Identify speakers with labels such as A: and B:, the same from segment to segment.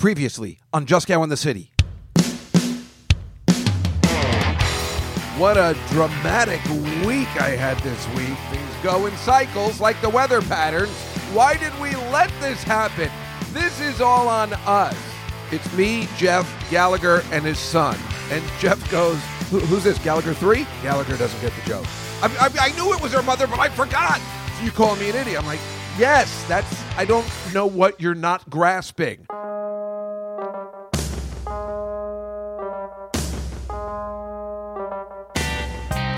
A: Previously on Just Cow in the City. What a dramatic week I had this week. Things go in cycles like the weather patterns. Why did we let this happen? This is all on us. It's me, Jeff Gallagher, and his son. And Jeff goes, "Who- Who's this? Gallagher 3? Gallagher doesn't get the joke. I, I, I knew it was her mother, but I forgot. So you call me an idiot. I'm like, Yes, that's, I don't know what you're not grasping.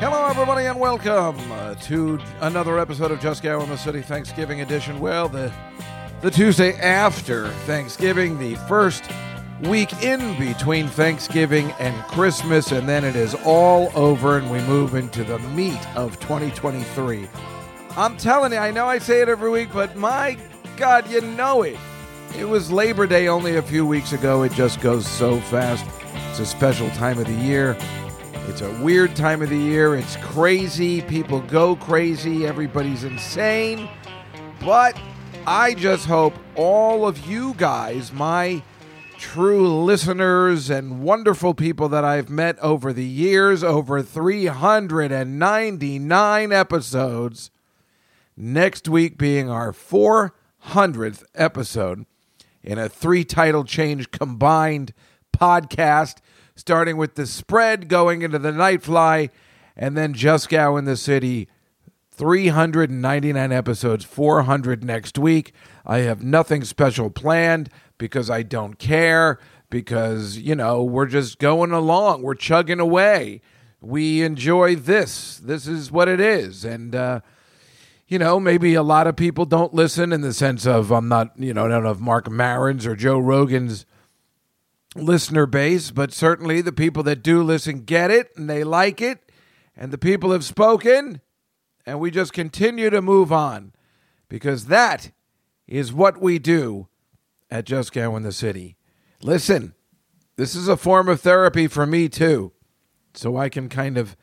A: Hello, everybody, and welcome uh, to another episode of Just Cow in the City Thanksgiving edition. Well, the the Tuesday after Thanksgiving, the first week in between Thanksgiving and Christmas, and then it is all over, and we move into the meat of 2023. I'm telling you, I know I say it every week, but my God, you know it. It was Labor Day only a few weeks ago. It just goes so fast. It's a special time of the year. It's a weird time of the year. It's crazy. People go crazy. Everybody's insane. But I just hope all of you guys, my true listeners and wonderful people that I've met over the years, over 399 episodes, next week being our 400th episode in a three title change combined podcast, starting with the spread going into the Nightfly, and then Just Gow in the City. 399 episodes, 400 next week. I have nothing special planned because I don't care, because, you know, we're just going along, we're chugging away. We enjoy this. This is what it is. And, uh, you know, maybe a lot of people don't listen in the sense of I'm not, you know, I don't know Marc Maron's or Joe Rogan's listener base, but certainly the people that do listen get it and they like it, and the people have spoken, and we just continue to move on because that is what we do at Just Go in the City. Listen, this is a form of therapy for me too, so I can kind of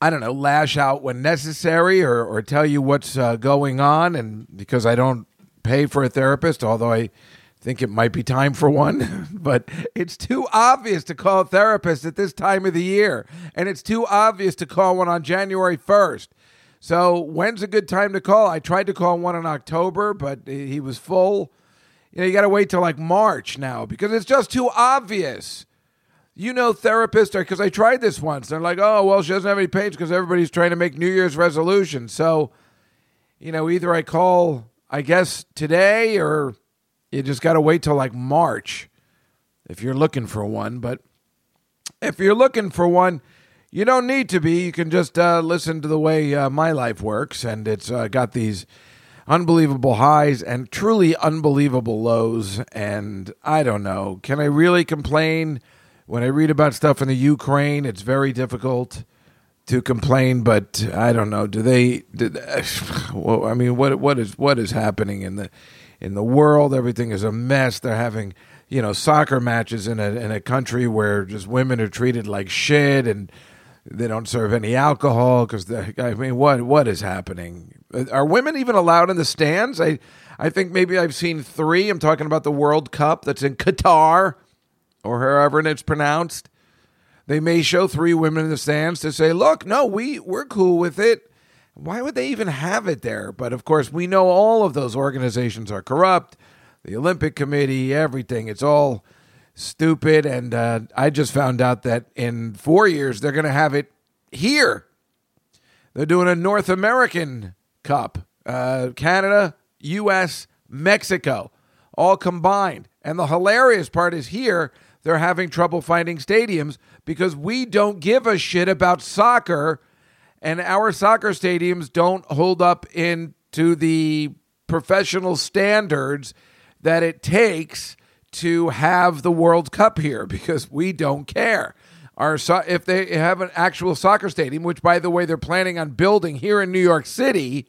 A: I don't know, lash out when necessary or, or tell you what's uh, going on. And because I don't pay for a therapist, although I think it might be time for one, but it's too obvious to call a therapist at this time of the year. And it's too obvious to call one on January 1st. So when's a good time to call? I tried to call one in October, but he was full. You know, you got to wait till like March now because it's just too obvious you know therapists are because I tried this once. They're like, oh well, she doesn't have any pains because everybody's trying to make New Year's resolutions. So, you know, either I call, I guess today, or you just got to wait till like March if you're looking for one. But if you're looking for one, you don't need to be. You can just uh, listen to the way uh, my life works, and it's uh, got these unbelievable highs and truly unbelievable lows. And I don't know, can I really complain? when I read about stuff in the Ukraine, it's very difficult to complain. But I don't know. Do they? Did, well, I mean, what what is what is happening in the in the world? Everything is a mess. They're having you know soccer matches in a in a country where just women are treated like shit and they don't serve any alcohol because I mean, what what is happening? Are women even allowed in the stands? I I think maybe I've seen three. I'm talking about the World Cup that's in Qatar or however it's pronounced. They may show three women in the stands to say, "Look, no, we we're cool with it." Why would they even have it there? But of course, we know all of those organizations are corrupt. The Olympic Committee, everything, it's all stupid. And uh, I just found out that in four years they're going to have it here. They're doing a North American Cup, uh, Canada, U.S., Mexico, all combined. And the hilarious part is here they're having trouble finding stadiums because we don't give a shit about soccer and our soccer stadiums don't hold up into the professional standards that it takes to have the World Cup here because we don't care. Our so- if they have an actual soccer stadium, which by the way they're planning on building here in New York City,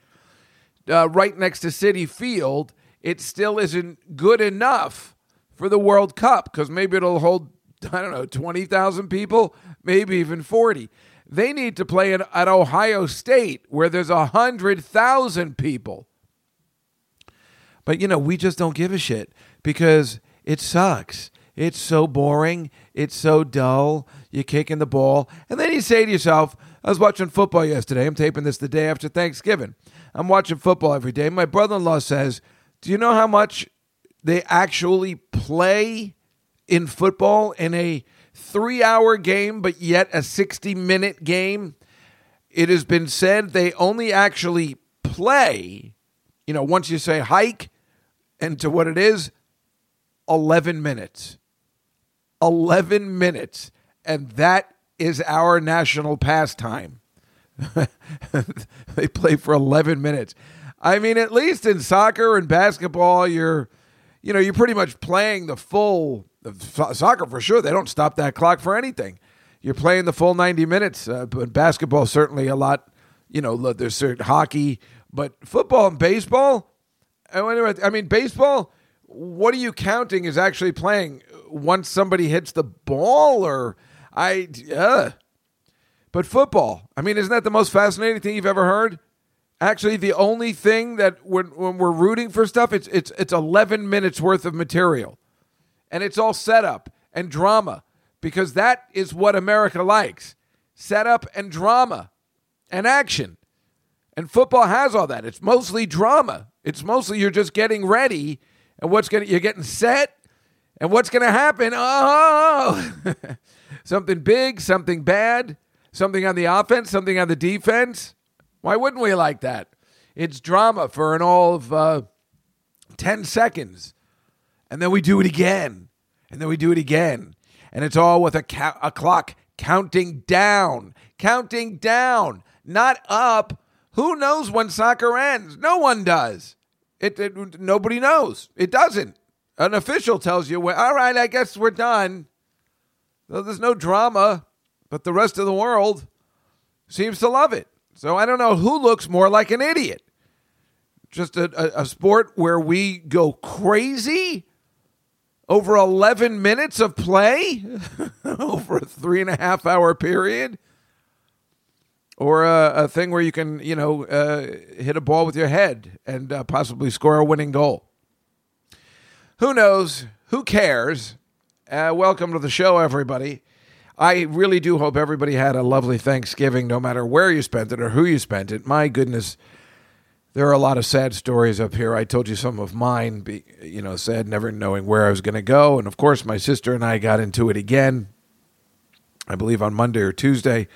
A: uh, right next to Citi Field, it still isn't good enough for the World Cup because maybe it'll hold I don't know twenty thousand people, maybe even forty. They need to play at, at Ohio State where there's a hundred thousand people. But you know, we just don't give a shit because it sucks. It's so boring. It's so dull. You're kicking the ball. And then you say to yourself, I was watching football yesterday. I'm taping this the day after Thanksgiving. I'm watching football every day. My brother in law says, Do you know how much they actually play in football in a three hour game, but yet a 60 minute game? It has been said they only actually play, you know, once you say hike and to what it is, 11 minutes. 11 minutes. And that is our national pastime. they play for 11 minutes. I mean, at least in soccer and basketball, you're, you know, you're pretty much playing the full soccer for sure. They don't stop that clock for anything. You're playing the full 90 minutes. Uh, but basketball certainly a lot. You know, there's certain hockey, but football and baseball. I mean, baseball. What are you counting is actually playing once somebody hits the ball, or I? Uh, but football, I mean, isn't that the most fascinating thing you've ever heard? Actually, the only thing that when, when we're rooting for stuff, it's it's it's eleven minutes worth of material, and it's all setup and drama because that is what America likes: setup and drama, and action. And football has all that. It's mostly drama. It's mostly you're just getting ready, and what's gonna you're getting set, and what's gonna happen? Oh, something big, something bad Something on the offense, something on the defense. Why wouldn't we like that? It's drama for an all of uh, 10 seconds. And then we do it again. And then we do it again. And it's all with a, ca- a clock counting down, counting down, not up. Who knows when soccer ends? No one does. It, it nobody knows. It doesn't. An official tells you, well, all right, I guess we're done. Well, there's no drama but the rest of the world seems to love it. So I don't know who looks more like an idiot. Just a, a, a sport where we go crazy over 11 minutes of play? Over a three and a half hour period? Or a, a thing where you can you know uh, hit a ball with your head and uh, possibly score a winning goal? Who knows? Who cares? Uh, welcome to the show everybody. I really do hope everybody had a lovely Thanksgiving, no matter where you spent it or who you spent it. My goodness, there are a lot of sad stories up here. I told you some of mine, be, you know, sad never knowing where I was going to go. And of course, my sister and I got into it again, I believe on Monday or Tuesday.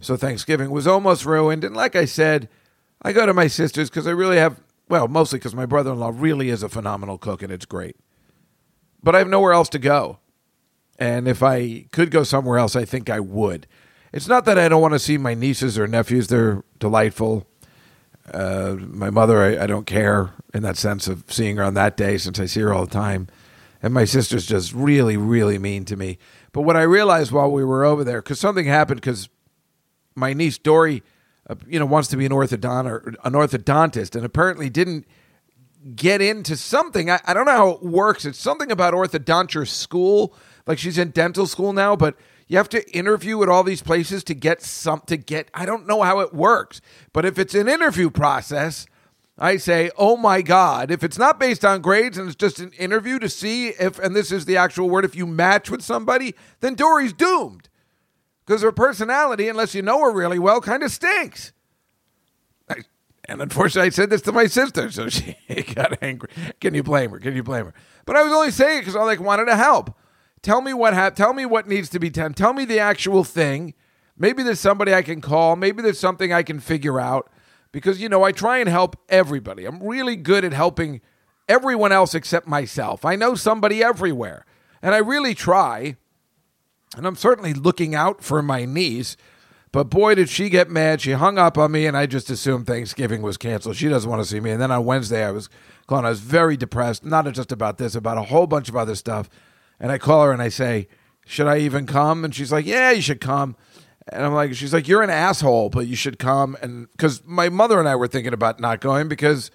A: So Thanksgiving was almost ruined. And like I said, I go to my sister's because I really have, well, mostly because my brother in law really is a phenomenal cook and it's great. But I have nowhere else to go. And if I could go somewhere else, I think I would. It's not that I don't want to see my nieces or nephews, they're delightful. Uh, my mother, I, I, don't care in that sense of seeing her on that day since I see her all the time. And my sister's just really, really mean to me. But what I realized while we were over there, because something happened, because my niece Dory, uh, you know, wants to be an orthodont or an orthodontist, and apparently didn't get into something. I, I don't know how it works. It's something about orthodonture school like she's in dental school now, but you have to interview at all these places to get some to get I don't know how it works. But if it's an interview process, I say, "Oh my god, if it's not based on grades and it's just an interview to see if and this is the actual word if you match with somebody, then Dory's doomed." Because her personality, unless you know her really well, kind of stinks. I, and unfortunately, I said this to my sister, so she got angry. Can you blame her? Can you blame her? But I was only saying it because I like wanted to help. Tell me what hap- Tell me what needs to be done. Tell me the actual thing. Maybe there's somebody I can call. Maybe there's something I can figure out. Because you know, I try and help everybody. I'm really good at helping everyone else except myself. I know somebody everywhere, and I really try. And I'm certainly looking out for my niece. But boy, did she get mad. She hung up on me, and I just assumed Thanksgiving was canceled. She doesn't want to see me. And then on Wednesday, I was calling. I was very depressed, not just about this, about a whole bunch of other stuff. And I call her and I say, Should I even come? And she's like, Yeah, you should come. And I'm like, She's like, You're an asshole, but you should come. And because my mother and I were thinking about not going because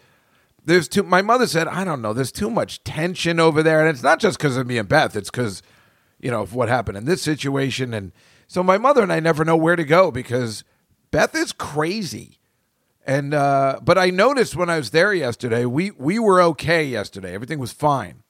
A: there's too, my mother said, I don't know, there's too much tension over there. And it's not just because of me and Beth, it's because, you know, of what happened in this situation. And so my mother and I never know where to go because Beth is crazy. And uh, but I noticed when I was there yesterday, we we were okay yesterday. Everything was fine.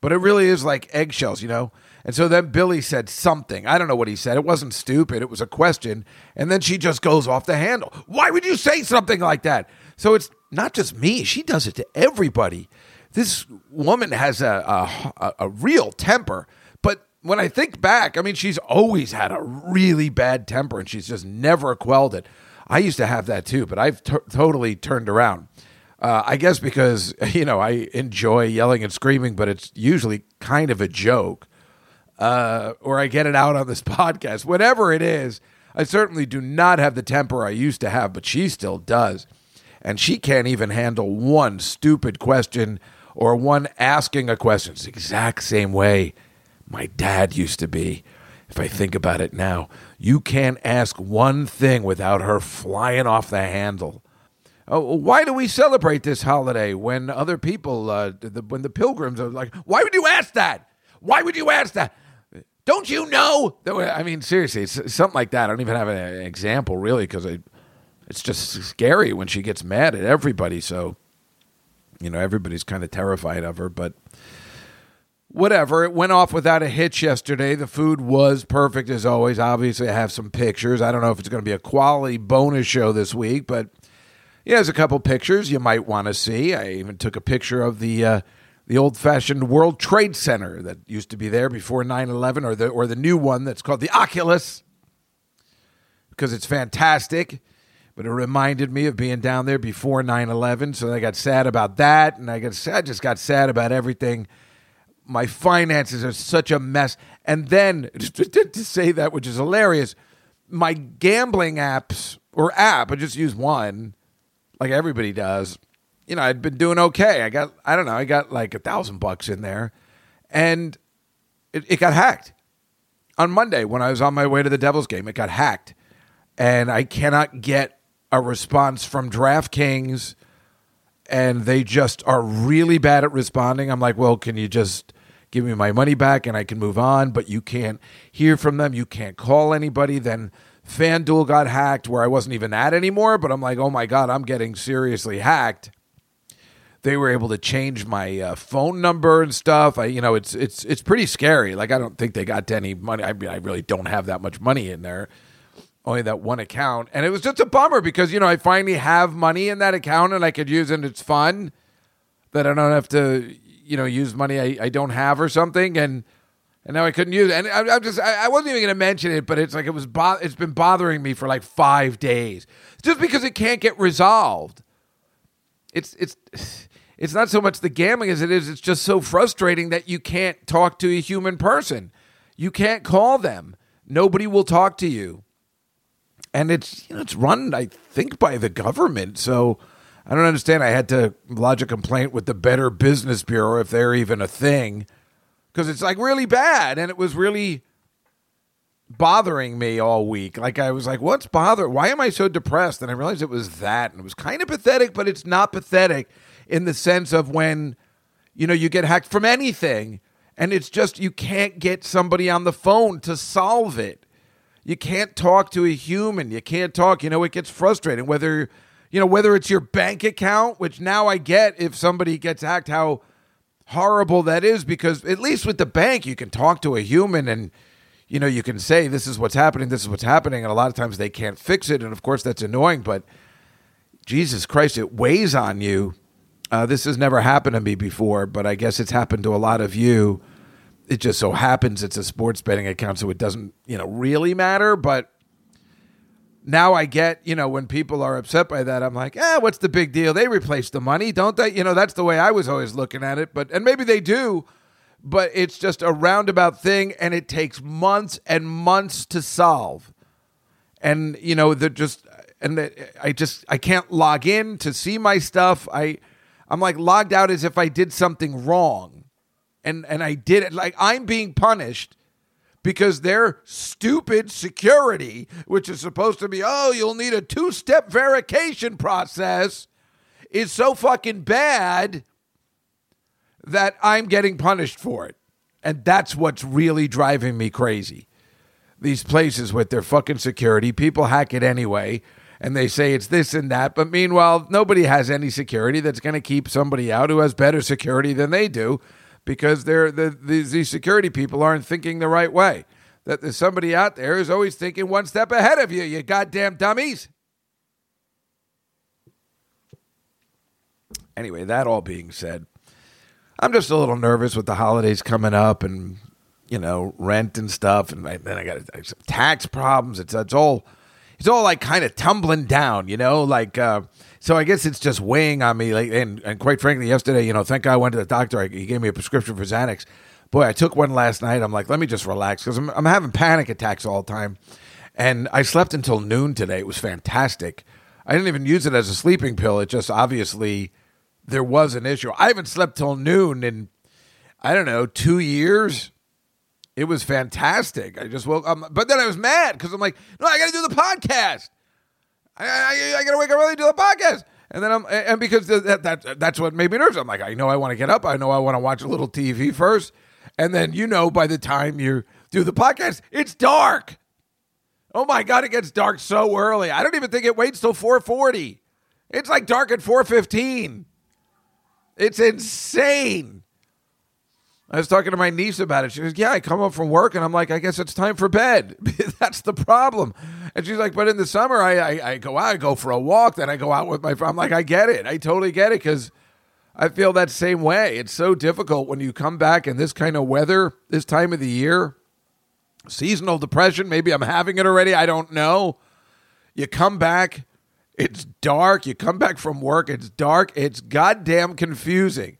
A: But it really is like eggshells, you know? And so then Billy said something. I don't know what he said. It wasn't stupid. It was a question. And then she just goes off the handle. Why would you say something like that? So it's not just me. She does it to everybody. This woman has a, a, a real temper. But when I think back, I mean, she's always had a really bad temper and she's just never quelled it. I used to have that too, but I've t- totally turned around. Uh, I guess because, you know, I enjoy yelling and screaming, but it's usually kind of a joke. Uh, or I get it out on this podcast. Whatever it is, I certainly do not have the temper I used to have, but she still does. And she can't even handle one stupid question or one asking a question. It's the exact same way my dad used to be. If I think about it now, you can't ask one thing without her flying off the handle. Oh, why do we celebrate this holiday when other people, uh, the, when the pilgrims are like, why would you ask that? Why would you ask that? Don't you know? I mean, seriously, it's something like that. I don't even have an example really because it's just scary when she gets mad at everybody. So, you know, everybody's kind of terrified of her. But whatever. It went off without a hitch yesterday. The food was perfect as always. Obviously, I have some pictures. I don't know if it's going to be a quality bonus show this week, but yeah, there's a couple pictures you might want to see. I even took a picture of the uh, the old fashioned World Trade Center that used to be there before 9/11, or the or the new one that's called the Oculus because it's fantastic. But it reminded me of being down there before 9/11, so I got sad about that, and I got I just got sad about everything my finances are such a mess. And then to say that, which is hilarious, my gambling apps or app, I just use one, like everybody does. You know, I'd been doing okay. I got, I don't know, I got like a thousand bucks in there, and it, it got hacked on Monday when I was on my way to the Devils game. It got hacked, and I cannot get a response from DraftKings and they just are really bad at responding. I'm like, well, can you just give me my money back and I can move on, but you can't hear from them. You can't call anybody. Then FanDuel got hacked where I wasn't even at anymore, but I'm like, oh my God, I'm getting seriously hacked. They were able to change my uh, phone number and stuff. I, you know, it's it's it's pretty scary. Like I don't think they got any money. I mean, I really don't have that much money in there, only that one account, and it was just a bummer because you know I finally have money in that account and I could use it. and It's fun that I don't have to you know use money I, I don't have or something and and now I couldn't use it. And I, am just, I, I, wasn't even going to mention it, but it's like it was, bo- it's been bothering me for like five days, just because it can't get resolved. It's, it's, it's not so much the gambling as it is. It's just so frustrating that you can't talk to a human person. You can't call them. Nobody will talk to you, and it's, you know, it's run, I think, by the government. So I don't understand. I had to lodge a complaint with the Better Business Bureau if they're even a thing because it's like really bad and it was really bothering me all week. Like I was like, what's bothering? Why am I so depressed? And I realized it was that and it was kind of pathetic, but it's not pathetic in the sense of when you know you get hacked from anything and it's just you can't get somebody on the phone to solve it. You can't talk to a human. You can't talk, you know, it gets frustrating whether you know, whether it's your bank account, which now I get if somebody gets hacked, how horrible that is because at least with the bank, you can talk to a human and, you know, you can say, this is what's happening, this is what's happening. And a lot of times they can't fix it. And of course, that's annoying, but Jesus Christ, it weighs on you. Uh, this has never happened to me before, but I guess it's happened to a lot of you. It just so happens it's a sports betting account, so it doesn't, you know, really matter. But now I get, you know, when people are upset by that, I'm like, ah, what's the big deal? They replace the money, don't they? You know, that's the way I was always looking at it. But and maybe they do, but it's just a roundabout thing, and it takes months and months to solve. and you know they're just and I just I can't log in to see my stuff. I I'm like logged out as if I did something wrong, and and I did it like I'm being punished because their stupid security, which is supposed to be oh you'll need a two step verification process, is so fucking bad that I'm getting punished for it, and that's what's really driving me crazy. These places with their fucking security, people hack it anyway and they say it's this and that. But meanwhile, nobody has any security that's going to keep somebody out who has better security than they do because they're, the, these, these security people aren't thinking the right way. That there's somebody out there who's always thinking one step ahead of you, you goddamn dummies. Anyway, that all being said, I'm just a little nervous with the holidays coming up and, you know, rent and stuff. And then I got some tax problems. It's, it's all it's all like kind of tumbling down, you know, like uh, so. I guess it's just weighing on me. Like, and and quite frankly, yesterday, you know, thank God I went to the doctor. I, he gave me a prescription for Xanax. Boy, I took one last night. I'm like, let me just relax because I'm I'm having panic attacks all the time, and I slept until noon today. It was fantastic. I didn't even use it as a sleeping pill. It just obviously there was an issue. I haven't slept till noon in I don't know two years. It was fantastic. I just woke up, but then I was mad because I'm like, no, I got to do the podcast. I, I, I got to wake up early to do the podcast. And then I'm, and because that, that that's what made me nervous. I'm like, I know I want to get up. I know I want to watch a little TV first. And then, you know, by the time you do the podcast, it's dark. Oh my God, it gets dark so early. I don't even think it waits till 440. It's like dark at 415. It's insane. I was talking to my niece about it. She goes, Yeah, I come home from work and I'm like, I guess it's time for bed. That's the problem. And she's like, But in the summer, I, I, I, go out, I go for a walk, then I go out with my friend. I'm like, I get it. I totally get it because I feel that same way. It's so difficult when you come back in this kind of weather, this time of the year. Seasonal depression, maybe I'm having it already. I don't know. You come back, it's dark. You come back from work, it's dark. It's goddamn confusing.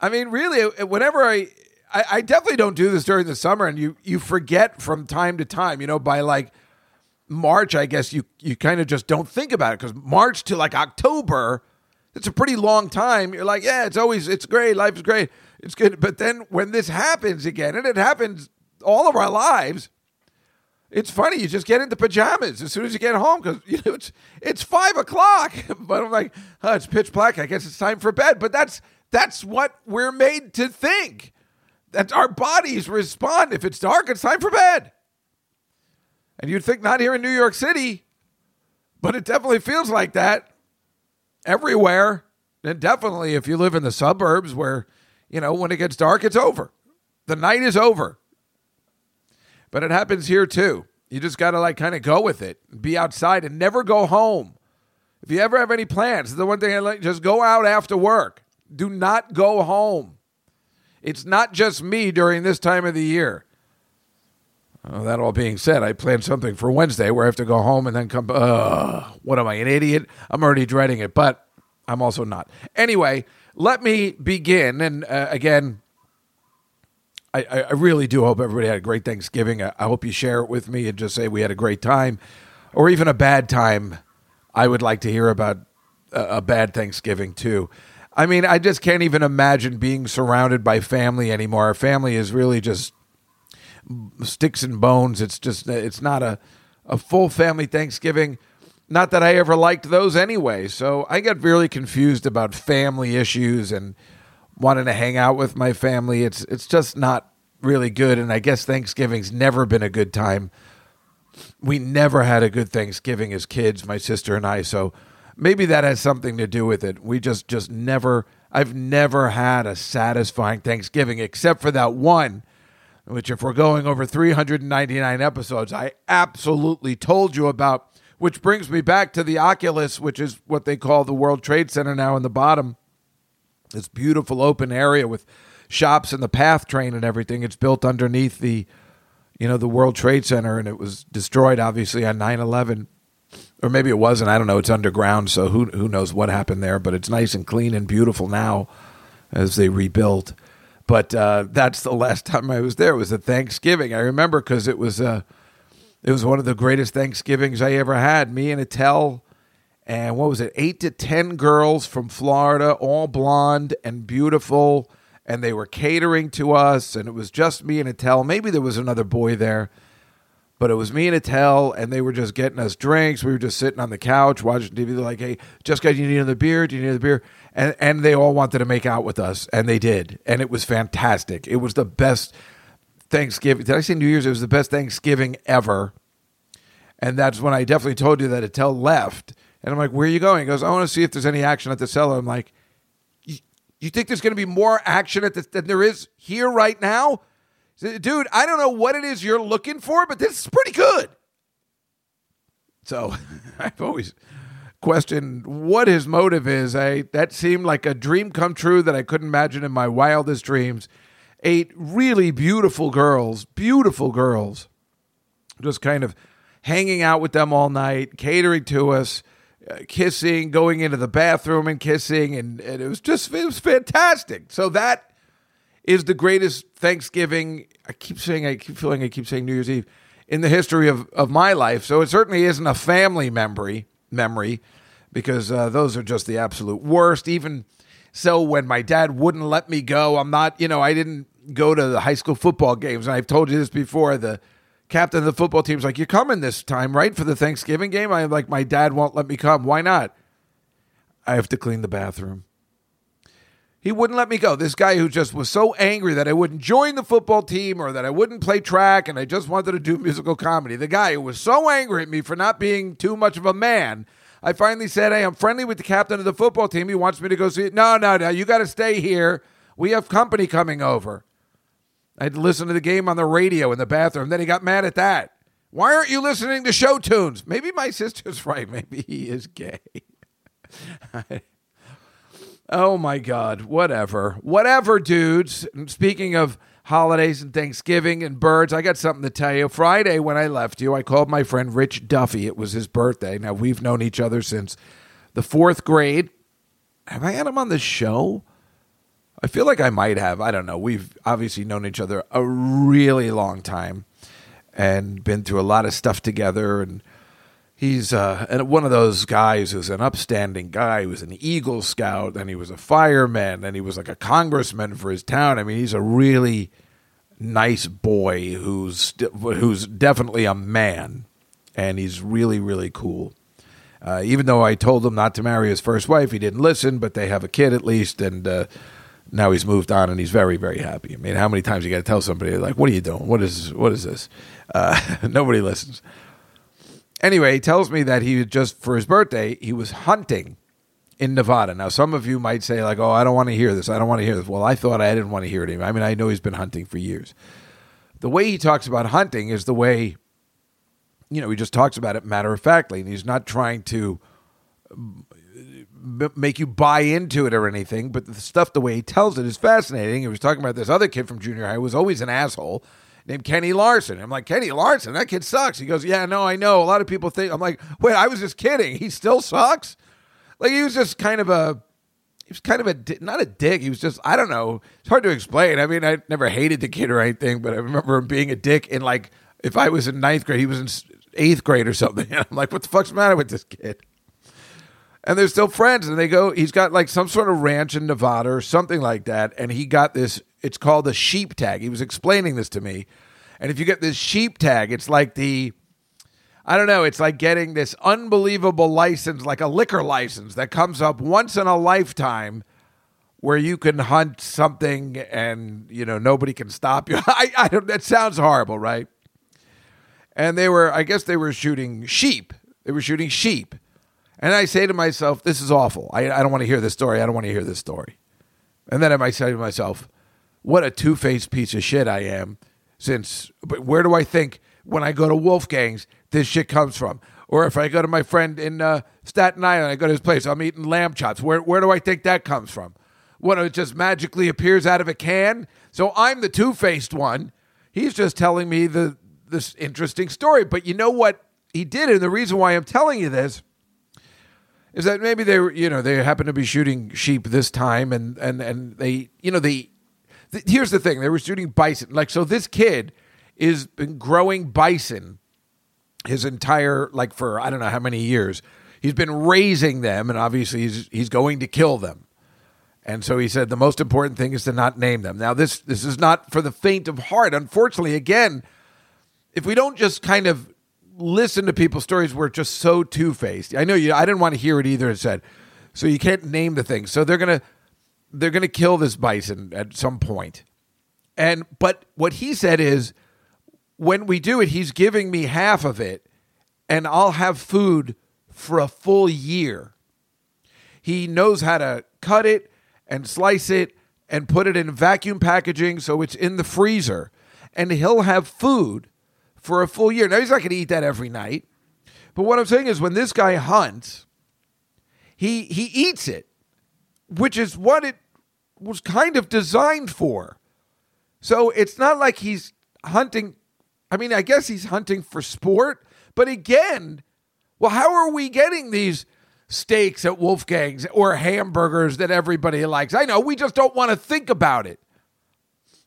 A: I mean, really, uh, whenever I, I, I definitely don't do this during the summer, and you you forget from time to time. You know, by like March, I guess you you kind of just don't think about it because March to like October, it's a pretty long time. You're like, yeah, it's always it's great, life's great, it's good. But then when this happens again, and it happens all of our lives, it's funny. You just get into pajamas as soon as you get home because you know it's it's five o'clock. but I'm like, oh, it's pitch black. I guess it's time for bed. But that's that's what we're made to think. That our bodies respond. If it's dark, it's time for bed. And you'd think not here in New York City, but it definitely feels like that everywhere. And definitely if you live in the suburbs where, you know, when it gets dark, it's over. The night is over. But it happens here too. You just got to like kind of go with it, be outside and never go home. If you ever have any plans, the one thing I like, just go out after work. Do not go home. It's not just me during this time of the year. Well, that all being said, I planned something for Wednesday where I have to go home and then come. Uh, what am I, an idiot? I'm already dreading it, but I'm also not. Anyway, let me begin. And uh, again, I, I, really do hope everybody had a great Thanksgiving. I, I hope you share it with me and just say we had a great time or even a bad time. I would like to hear about a, a bad Thanksgiving too. I mean, I just can't even imagine being surrounded by family anymore. Our family is really just sticks and bones. It's just it's not a a full family Thanksgiving. Not that I ever liked those anyway. So I get really confused about family issues and wanting to hang out with my family. It's it's just not really good. And I guess Thanksgiving's never been a good time. We never had a good Thanksgiving as kids, my sister and I. So maybe that has something to do with it. We just just never I've never had a satisfying Thanksgiving except for that one which if we're going over 399 episodes I absolutely told you about which brings me back to the Oculus which is what they call the World Trade Center now in the bottom. This beautiful open area with shops and the PATH train and everything. It's built underneath the you know the World Trade Center and it was destroyed obviously on 9/11 or maybe it wasn't. I don't know. It's underground, so who who knows what happened there? But it's nice and clean and beautiful now as they rebuilt. But uh, that's the last time I was there. It was a Thanksgiving. I remember because it was uh, It was one of the greatest Thanksgivings I ever had. Me and Attell, and what was it, eight to 10 girls from Florida, all blonde and beautiful. And they were catering to us, and it was just me and Attell. Maybe there was another boy there, but it was me and Attell, and they were just getting us drinks. We were just sitting on the couch watching TV. They're like, hey, just guys, you need another beer? Do you need another beer? And, and they all wanted to make out with us, and they did. And it was fantastic. It was the best Thanksgiving. Did I say New Year's? It was the best Thanksgiving ever. And that's when I definitely told you that Attell left. And I'm like, where are you going? He goes, I want to see if there's any action at the cellar. I'm like, you think there's going to be more action at the, than there is here right now? Dude, I don't know what it is you're looking for, but this is pretty good. So I've always questioned what his motive is. I that seemed like a dream come true that I couldn't imagine in my wildest dreams eight really beautiful girls, beautiful girls, just kind of hanging out with them all night, catering to us, uh, kissing, going into the bathroom and kissing, and, and it was just it was fantastic. So that is the greatest Thanksgiving. I keep saying, I keep feeling, I keep saying New Year's Eve in the history of of my life. So it certainly isn't a family memory memory because uh, those are just the absolute worst. Even so, when my dad wouldn't let me go, I'm not, you know, I didn't go to the high school football games. And I've told you this before. The captain of the football team's like, "You're coming this time, right, for the Thanksgiving game?" I'm like, "My dad won't let me come. Why not?" I have to clean the bathroom. He wouldn't let me go. This guy who just was so angry that I wouldn't join the football team or that I wouldn't play track and I just wanted to do musical comedy. The guy who was so angry at me for not being too much of a man. I finally said, Hey, I'm friendly with the captain of the football team. He wants me to go see. No, no, no. You got to stay here. We have company coming over. I had to listen to the game on the radio in the bathroom. Then he got mad at that. Why aren't you listening to show tunes? Maybe my sister's right. Maybe he is gay. oh my God. Whatever. Whatever, dudes. Speaking of holidays and Thanksgiving and birds, I got something to tell you. Friday, when I left you, I called my friend Rich Duffy. It was his birthday. Now, we've known each other since the fourth grade. Have I had him on the show? I feel like I might have. I don't know. We've obviously known each other a really long time and been through a lot of stuff together. And he's uh, one of those guys who's an upstanding guy. He was an Eagle Scout, and he was a fireman, and he was like a congressman for his town. I mean, he's a really nice boy who's who's definitely a man, and he's really really cool. Uh, even though I told him not to marry his first wife, he didn't listen. But they have a kid at least, and uh, now he's moved on and he's very very happy. I mean, how many times you got to tell somebody like, "What are you doing? What is what is this?" Uh, nobody listens. Anyway, he tells me that he just for his birthday he was hunting in Nevada. Now, some of you might say like, "Oh, I don't want to hear this. I don't want to hear this." Well, I thought I didn't want to hear it. I mean, I know he's been hunting for years. The way he talks about hunting is the way, you know, he just talks about it matter of factly, and he's not trying to make you buy into it or anything, but the stuff the way he tells it is fascinating. He was talking about this other kid from junior high who was always an asshole named Kenny Larson. I'm like, Kenny Larson, that kid sucks. He goes, Yeah, no, I know. A lot of people think I'm like, wait, I was just kidding. He still sucks. Like he was just kind of a he was kind of a not a dick. He was just I don't know. It's hard to explain. I mean, I never hated the kid or anything, but I remember him being a dick in like if I was in ninth grade, he was in eighth grade or something. And I'm like, what the fuck's the matter with this kid? and they're still friends. And they go, he's got like some sort of ranch in Nevada or something like that. And he got this, it's called a sheep tag. He was explaining this to me. And if you get this sheep tag, it's like the, I don't know, it's like getting this unbelievable license, like a liquor license that comes up once in a lifetime where you can hunt something and, you know, nobody can stop you. I, I don't, that sounds horrible, right? And they were, I guess they were shooting sheep. They were shooting sheep and I say to myself, this is awful. I, I don't want to hear this story. I don't want to hear this story. And then I might say to myself, what a two faced piece of shit I am. Since, but where do I think when I go to Wolfgang's this shit comes from? Or if I go to my friend in uh, Staten Island, I go to his place, I'm eating lamb chops. Where, where do I think that comes from? What, it just magically appears out of a can? So I'm the two faced one. He's just telling me the this interesting story. But you know what he did? And the reason why I'm telling you this is that maybe they were, you know, they happen to be shooting sheep this time, and and and they, you know, they. Th- here's the thing: they were shooting bison. Like, so this kid is been growing bison his entire like for I don't know how many years. He's been raising them, and obviously he's he's going to kill them. And so he said the most important thing is to not name them. Now this this is not for the faint of heart. Unfortunately, again, if we don't just kind of listen to people's stories, we're just so two faced. I know you. I didn't want to hear it either. It said so you can't name the thing. So they're gonna they're gonna kill this bison at some point. And but what he said is when we do it, he's giving me half of it, and I'll have food for a full year. He knows how to cut it and slice it and put it in vacuum packaging so it's in the freezer. And he'll have food for a full year. Now, he's not going to eat that every night. But what I'm saying is, when this guy hunts, he, he eats it, which is what it was kind of designed for. So it's not like he's hunting. I mean, I guess he's hunting for sport. But again, well, how are we getting these steaks at Wolfgang's or hamburgers that everybody likes. I know, we just don't want to think about it.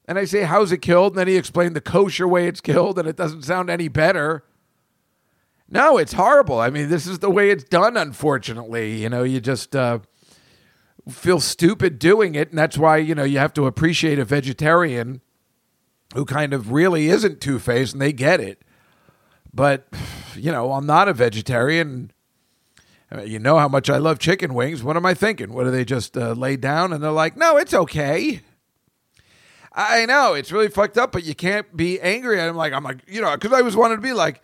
A: And I say, How's it killed? And then he explained the kosher way it's killed, and it doesn't sound any better. No, it's horrible. I mean, this is the way it's done, unfortunately. You know, you just uh, feel stupid doing it. And that's why, you know, you have to appreciate a vegetarian who kind of really isn't two faced and they get it. But, you know, I'm not a vegetarian you know how much I love chicken wings. What am I thinking? What do they just uh, lay down and they're like, no, it's okay. I know it's really fucked up, but you can't be angry at him. Like I'm like, you know, because I was wanting to be like,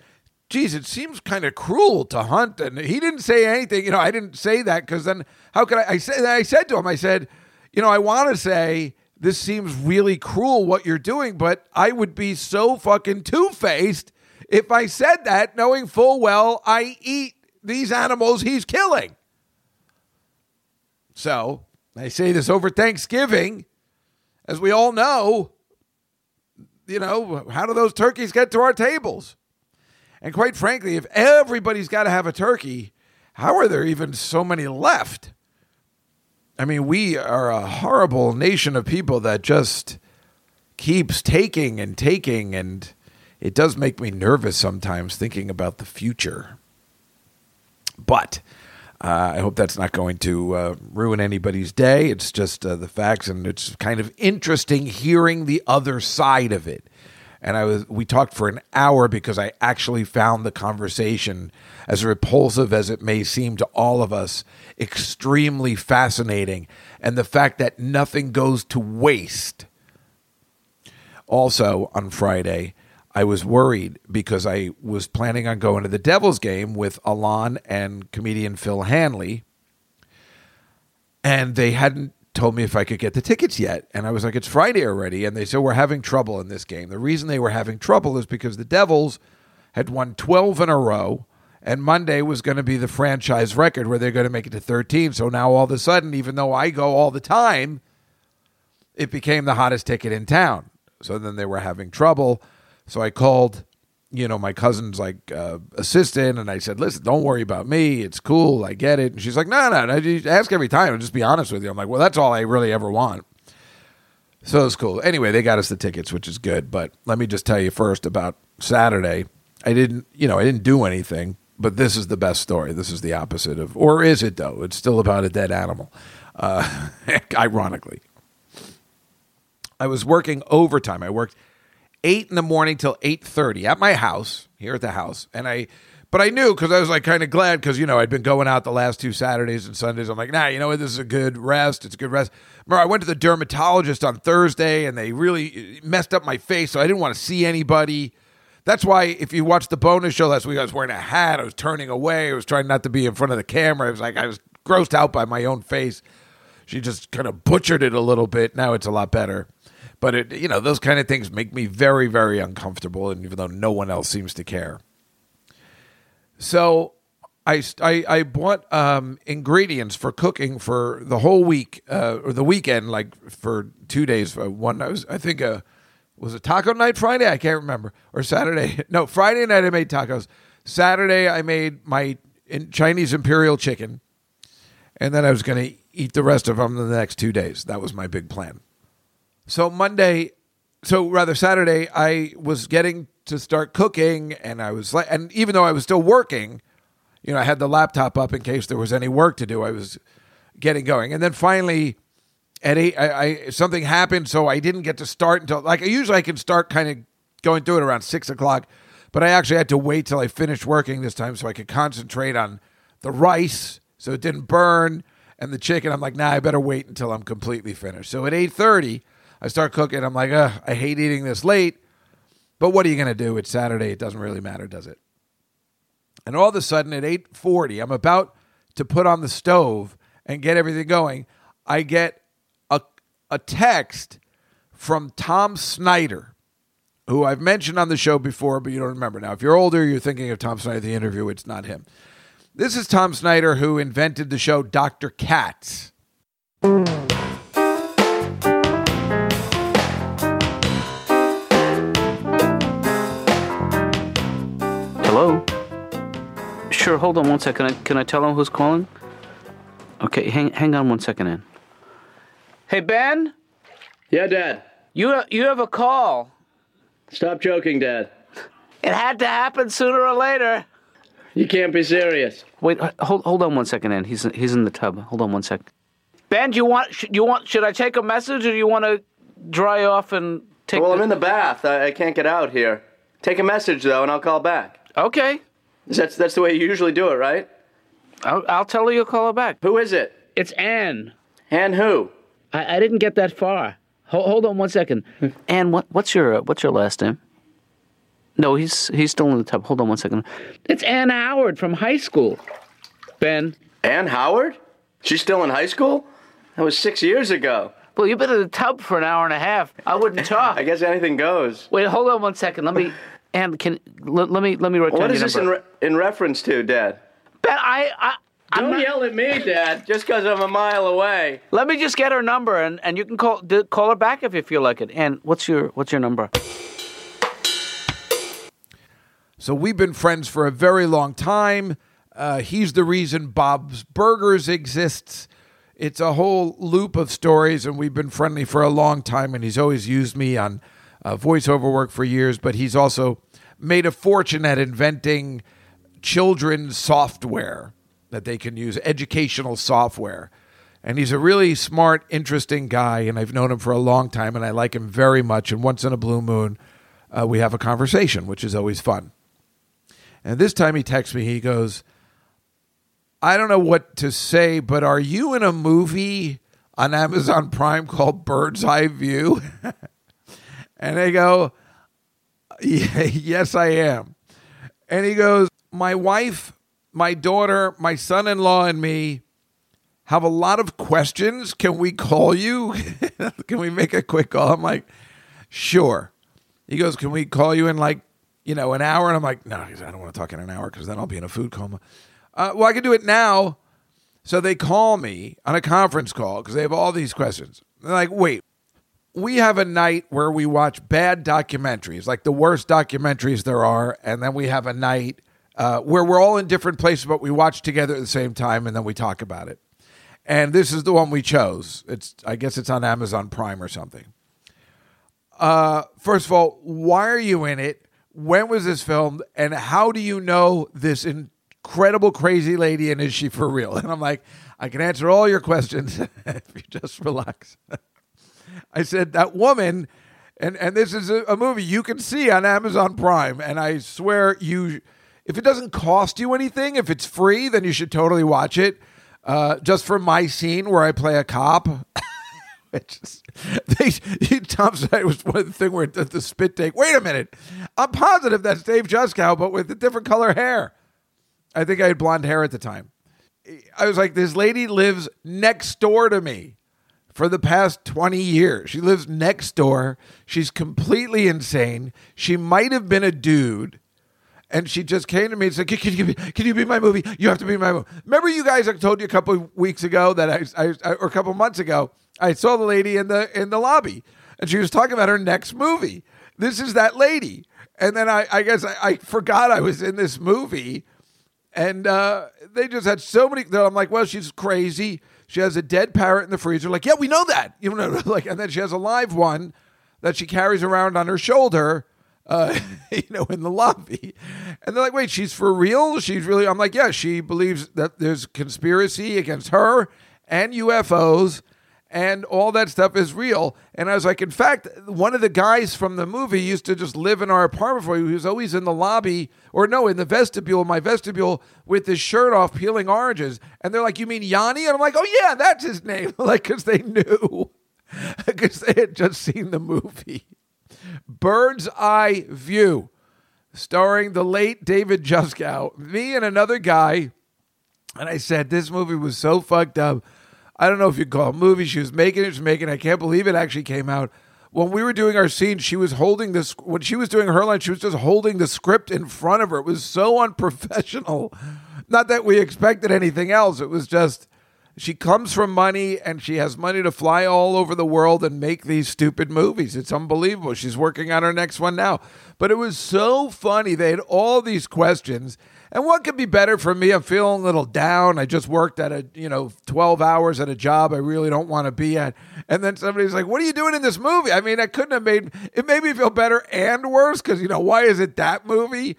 A: geez, it seems kind of cruel to hunt, and he didn't say anything. You know, I didn't say that because then how could I? I said, I said to him, I said, you know, I want to say this seems really cruel what you're doing, but I would be so fucking two faced if I said that, knowing full well I eat these animals he's killing. So I say this over Thanksgiving. As we all know, you know, how do those turkeys get to our tables? And quite frankly, if everybody's got to have a turkey, how are there even so many left? I mean, we are a horrible nation of people that just keeps taking and taking, and it does make me nervous sometimes thinking about the future. But uh, I hope that's not going to uh, ruin anybody's day. It's just uh, the facts, and it's kind of interesting hearing the other side of it. And I was we talked for an hour because I actually found the conversation, as repulsive as it may seem to all of us, extremely fascinating. And the fact that nothing goes to waste. Also on Friday, I was worried because I was planning on going to the Devils game with Alon and comedian Phil Hanley. And they hadn't told me if I could get the tickets yet. And I was like, it's Friday already. And they said, we're having trouble in this game. The reason they were having trouble is because the Devils had won 12 in a row. And Monday was going to be the franchise record where they're going to make it to 13. So now all of a sudden, even though I go all the time, it became the hottest ticket in town. So then they were having trouble. So I called, you know, my cousin's like uh, assistant, and I said, "Listen, don't worry about me. It's cool. I get it." And she's like, "No, no, no. You ask every time. and just be honest with you." I'm like, "Well, that's all I really ever want." So it's cool. Anyway, they got us the tickets, which is good. But let me just tell you first about Saturday. I didn't, you know, I didn't do anything. But this is the best story. This is the opposite of, or is it though? It's still about a dead animal. Uh, ironically, I was working overtime. I worked eight in the morning till eight thirty at my house here at the house, and I. But I knew because I was like kind of glad because you know I'd been going out the last two Saturdays and Sundays. I'm like, nah, you know what? This is a good rest. It's a good rest. Remember, I went to the dermatologist on Thursday and they really uh, messed up my face, so I didn't want to see anybody. That's why if you watch the bonus show last week, I was wearing a hat. I was turning away. I was trying not to be in front of the camera. I was like I was grossed out by my own face. She just kind of butchered it a little bit. Now it's a lot better. But it, you know, those kind of things make me very, very uncomfortable, and even though no one else seems to care. So I, I, I bought um, ingredients for cooking for the whole week uh, or the weekend, like for two days. Uh, one, I was, I think, uh, was it taco night Friday? I can't remember. Or Saturday. No, Friday night I made tacos. Saturday I made my Chinese Imperial chicken. And then I was going to eat the rest of them the next two days. That was my big plan. So Monday, so rather Saturday, I was getting to start cooking, and I was like, and even though I was still working, you know, I had the laptop up in case there was any work to do. I was getting going, and then finally at eight, I, I something happened, so I didn't get to start until like usually I can start kind of going through it around six o'clock, but I actually had to wait till I finished working this time so I could concentrate on the rice so it didn't burn and the chicken. I'm like, nah, I better wait until I'm completely finished. So at eight thirty, I start cooking. I'm like, I hate eating this late, but what are you gonna do? It's Saturday. It doesn't really matter, does it? And all of a sudden at eight forty, I'm about to put on the stove and get everything going. I get a a text from Tom Snyder, who I've mentioned on the show before, but you don't remember. Now, if you're older, you're thinking of Tom Snyder, the interview. It's not him. This is Tom Snyder, who invented the show Dr. Katz.
B: Sure, hold on one second. Can I, can I tell him who's calling? Okay, hang, hang on one second, Ann. Hey, Ben?
C: Yeah, Dad.
B: You, you have a call.
C: Stop joking, Dad.
B: It had to happen sooner or later.
C: You can't be serious.
B: Wait, hold, hold on one second, Ann. He's, he's in the tub. Hold on one sec. Ben, do you want, sh- you want, should I take a message or do you want to dry off and take
C: Well,
B: the-
C: I'm in the bath. I, I can't get out here. Take a message though, and I'll call back.
B: Okay.
C: That's that's the way you usually do it, right?
B: I'll, I'll tell her you'll call her back.
C: Who is it?
B: It's Ann.
C: And who?
B: I, I didn't get that far. Hold, hold on one second. Ann, what, what's your uh, what's your last name? No, he's he's still in the tub. Hold on one second. It's Ann Howard from high school. Ben.
C: Ann Howard? She's still in high school? That was six years ago.
B: Well, you've been in the tub for an hour and a half. I wouldn't talk.
C: I guess anything goes.
B: Wait, hold on one second. Let me. Ann, can let, let me let me write down
C: What
B: your
C: is this in, re- in reference to, Dad?
B: ben, I, I
C: Don't
B: not-
C: yell at me, Dad, just because I'm a mile away.
B: Let me just get her number, and, and you can call d- call her back if you feel like it. And what's your what's your number?
A: So we've been friends for a very long time. Uh, he's the reason Bob's Burgers exists. It's a whole loop of stories, and we've been friendly for a long time. And he's always used me on uh, voiceover work for years, but he's also made a fortune at inventing children's software that they can use, educational software. And he's a really smart, interesting guy, and I've known him for a long time, and I like him very much. And once in a blue moon, uh, we have a conversation, which is always fun. And this time he texts me, he goes, I don't know what to say, but are you in a movie on Amazon Prime called Bird's Eye View? and I go, "Yeah, Yes, I am. And he goes, My wife, my daughter, my son in law, and me have a lot of questions. Can we call you? Can we make a quick call? I'm like, Sure. He goes, Can we call you in like, you know, an hour? And I'm like, No, I don't want to talk in an hour because then I'll be in a food coma. Uh, well, I can do it now. So they call me on a conference call because they have all these questions. They're like, Wait, we have a night where we watch bad documentaries, like the worst documentaries there are, and then we have a night uh, where we're all in different places, but we watch together at the same time, and then we talk about it. And this is the one we chose. It's, I guess, it's on Amazon Prime or something. Uh, first of all, why are you in it? When was this filmed? And how do you know this incredible, crazy lady? And is she for real? And I'm like, I can answer all your questions if you just relax. I said that woman, and and this is a, a movie you can see on Amazon Prime, and I swear you, if it doesn't cost you anything, if it's free, then you should totally watch it. Uh, just for my scene where I play a cop. Which is, they, Tom was one thing where the, the spit take. Wait a minute, I'm positive that's Dave Juskow, but with a different color hair. I think I had blonde hair at the time. I was like, this lady lives next door to me for the past 20 years. She lives next door. She's completely insane. She might have been a dude. And she just came to me and said, can, can you, be, can you be my movie? You have to be my movie. Remember you guys, I told you a couple of weeks ago that I, I, or a couple months ago, I saw the lady in the in the lobby and she was talking about her next movie. This is that lady. And then I, I guess I, I forgot I was in this movie and uh, they just had so many. I'm like, well, she's crazy. She has a dead parrot in the freezer. Like, yeah, we know that. You know, like, and then she has a live one that she carries around on her shoulder, uh, you know, in the lobby. And they're like, wait, she's for real? She's really, I'm like, yeah, she believes that there's conspiracy against her and UFOs and all that stuff is real. And I was like, in fact, one of the guys from the movie used to just live in our apartment for you. He was always in the lobby, or no, in the vestibule, my vestibule, with his shirt off, peeling oranges. And they're like, "You mean Yanni?" And I'm like, "Oh yeah, that's his name." like, because they knew, because they had just seen the movie. Bird's Eye View, starring the late David Juskow, me and another guy. And I said, this movie was so fucked up. I don't know if you call it a movie. She was making it, she was making it. I can't believe it actually came out. When we were doing our scene, she was holding this, when she was doing her line, she was just holding the script in front of her. It was so unprofessional. Not that we expected anything else. It was just, she comes from money and she has money to fly all over the world and make these stupid movies. It's unbelievable. She's working on her next one now. But it was so funny. They had all these questions. And what could be better for me? I'm feeling a little down. I just worked at a, you know, 12 hours at a job I really don't want to be at. And then somebody's like, What are you doing in this movie? I mean, I couldn't have made it made me feel better and worse because, you know, why is it that movie?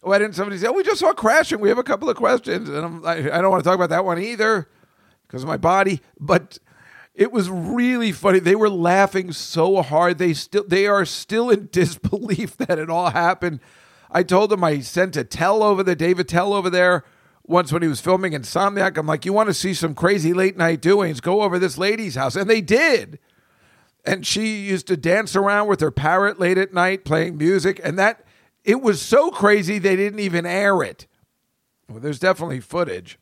A: Why didn't somebody say, Oh, we just saw Crashing. We have a couple of questions. And I'm like, I don't want to talk about that one either because of my body. But it was really funny. They were laughing so hard. They still they are still in disbelief that it all happened. I told him I sent Attell over there, Dave Attell over there once when he was filming Insomniac. I'm like, you want to see some crazy late night doings? Go over this lady's house. And they did. And she used to dance around with her parrot late at night playing music. And that, it was so crazy they didn't even air it. Well, there's definitely footage.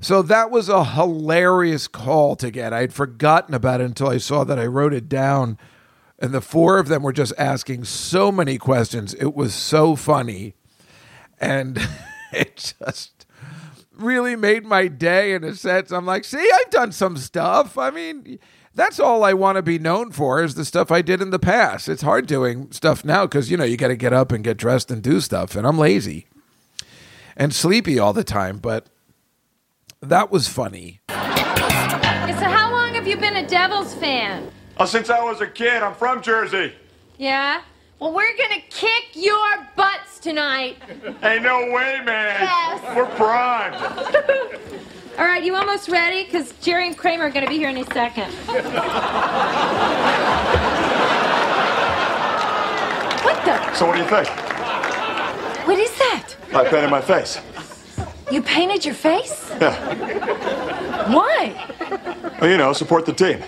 A: So that was a hilarious call to get. I had forgotten about it until I saw that I wrote it down and the four of them were just asking so many questions. It was so funny. And it just really made my day in a sense. I'm like, see, I've done some stuff. I mean, that's all I want to be known for is the stuff I did in the past. It's hard doing stuff now because, you know, you got to get up and get dressed and do stuff. And I'm lazy and sleepy all the time. But that was funny.
D: So, how long have you been a Devils fan?
E: Oh, since I was a kid, I'm from Jersey.
D: Yeah? Well, we're gonna kick your butts tonight.
E: Hey, no way, man.
D: Yes.
E: We're primed.
D: All right, you almost ready? Because Jerry and Kramer are gonna be here any second. what the?
E: So, what do you think?
D: What is that?
E: I painted my face.
D: You painted your face?
E: Yeah.
D: Why?
E: Well, you know, support the team.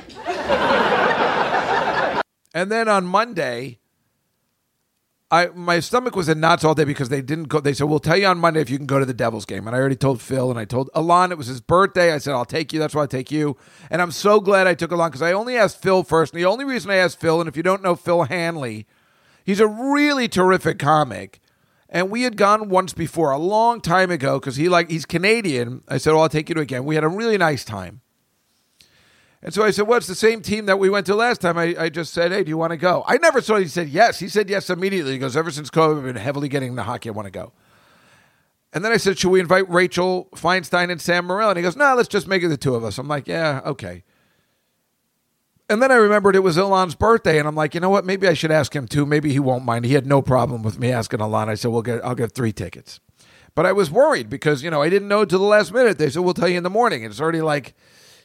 A: And then on Monday, I my stomach was in knots all day because they didn't go. They said, "We'll tell you on Monday if you can go to the Devils game." And I already told Phil and I told Alon it was his birthday. I said, "I'll take you." That's why I take you. And I'm so glad I took Alon because I only asked Phil first. And the only reason I asked Phil, and if you don't know Phil Hanley, he's a really terrific comic. And we had gone once before, a long time ago, because he like he's Canadian. I said, "Well, I'll take you to again." We had a really nice time. And so I said, Well, it's the same team that we went to last time. I, I just said, Hey, do you want to go? I never saw he said yes. He said yes immediately. He goes, Ever since COVID, I've been heavily getting into hockey. I want to go. And then I said, Should we invite Rachel Feinstein and Sam Morril? And he goes, No, let's just make it the two of us. I'm like, Yeah, okay. And then I remembered it was Ilan's birthday, and I'm like, you know what? Maybe I should ask him too. Maybe he won't mind. He had no problem with me asking Ilan. I said, "We'll get, I'll get three tickets." But I was worried because you know I didn't know till the last minute. They said, "We'll tell you in the morning." And it's already like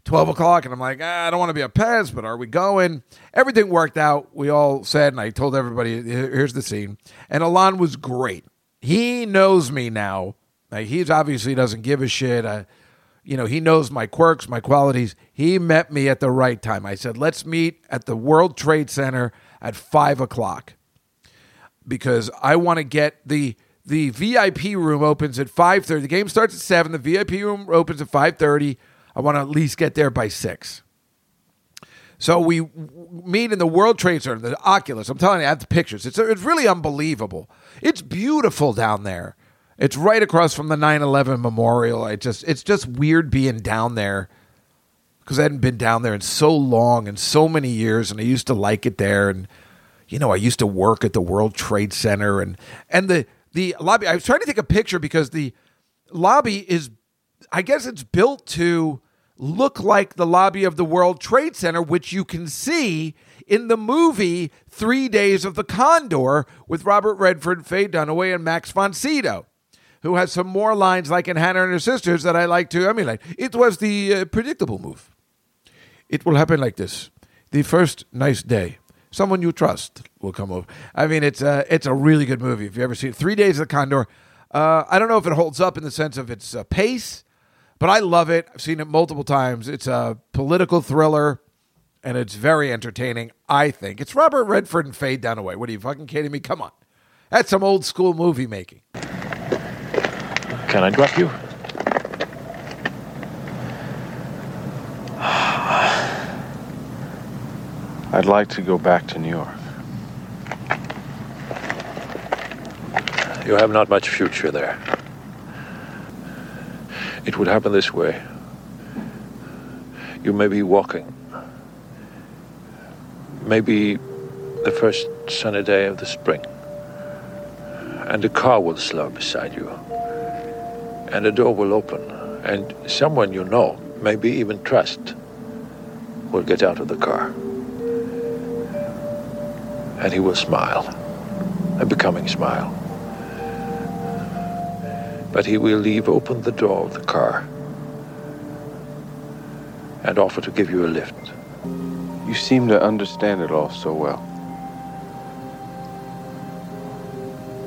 A: 12 o'clock and i'm like ah, i don't want to be a pez but are we going? Everything worked out we all said and i told everybody here's the scene. And alon was great. He knows me now. Like, he's obviously doesn't give a shit. Uh, you know he knows my quirks my qualities. He met me at the right time. I said let's meet at the world trade center at 5 o'clock because i want to get the the vip room opens at 5.30 the game starts at 7 the vip room opens at 5.30 I want to at least get there by six. So we meet in the World Trade Center, the Oculus. I'm telling you, I have the pictures. It's, it's really unbelievable. It's beautiful down there. It's right across from the 9/11 memorial. I just it's just weird being down there because I hadn't been down there in so long and so many years, and I used to like it there. And you know, I used to work at the World Trade Center, and and the the lobby. I was trying to take a picture because the lobby is I guess it's built to look like the lobby of the World Trade Center, which you can see in the movie Three Days of the Condor with Robert Redford, Faye Dunaway, and Max von Sydow, who has some more lines like in Hannah and Her Sisters that I like to emulate. It was the uh, predictable move. It will happen like this: the first nice day, someone you trust will come over. I mean, it's a it's a really good movie. If you ever see it, Three Days of the Condor, uh, I don't know if it holds up in the sense of its uh, pace, but I love it. I've seen it multiple times. It's a political thriller, and it's very entertaining. I think it's Robert Redford and Faye Dunaway. What are you fucking kidding me? Come on, that's some old school movie making.
F: Can I drop you? I'd like to go back to New York. You have not much future there. It would happen this way. You may be walking. Maybe the first sunny day of the spring. And a car will slow beside you. And a door will open. And someone you know, maybe even trust, will get out of the car. And he will smile. A becoming smile. But he will leave open the door of the car and offer to give you a lift.
G: You seem to understand it all so well.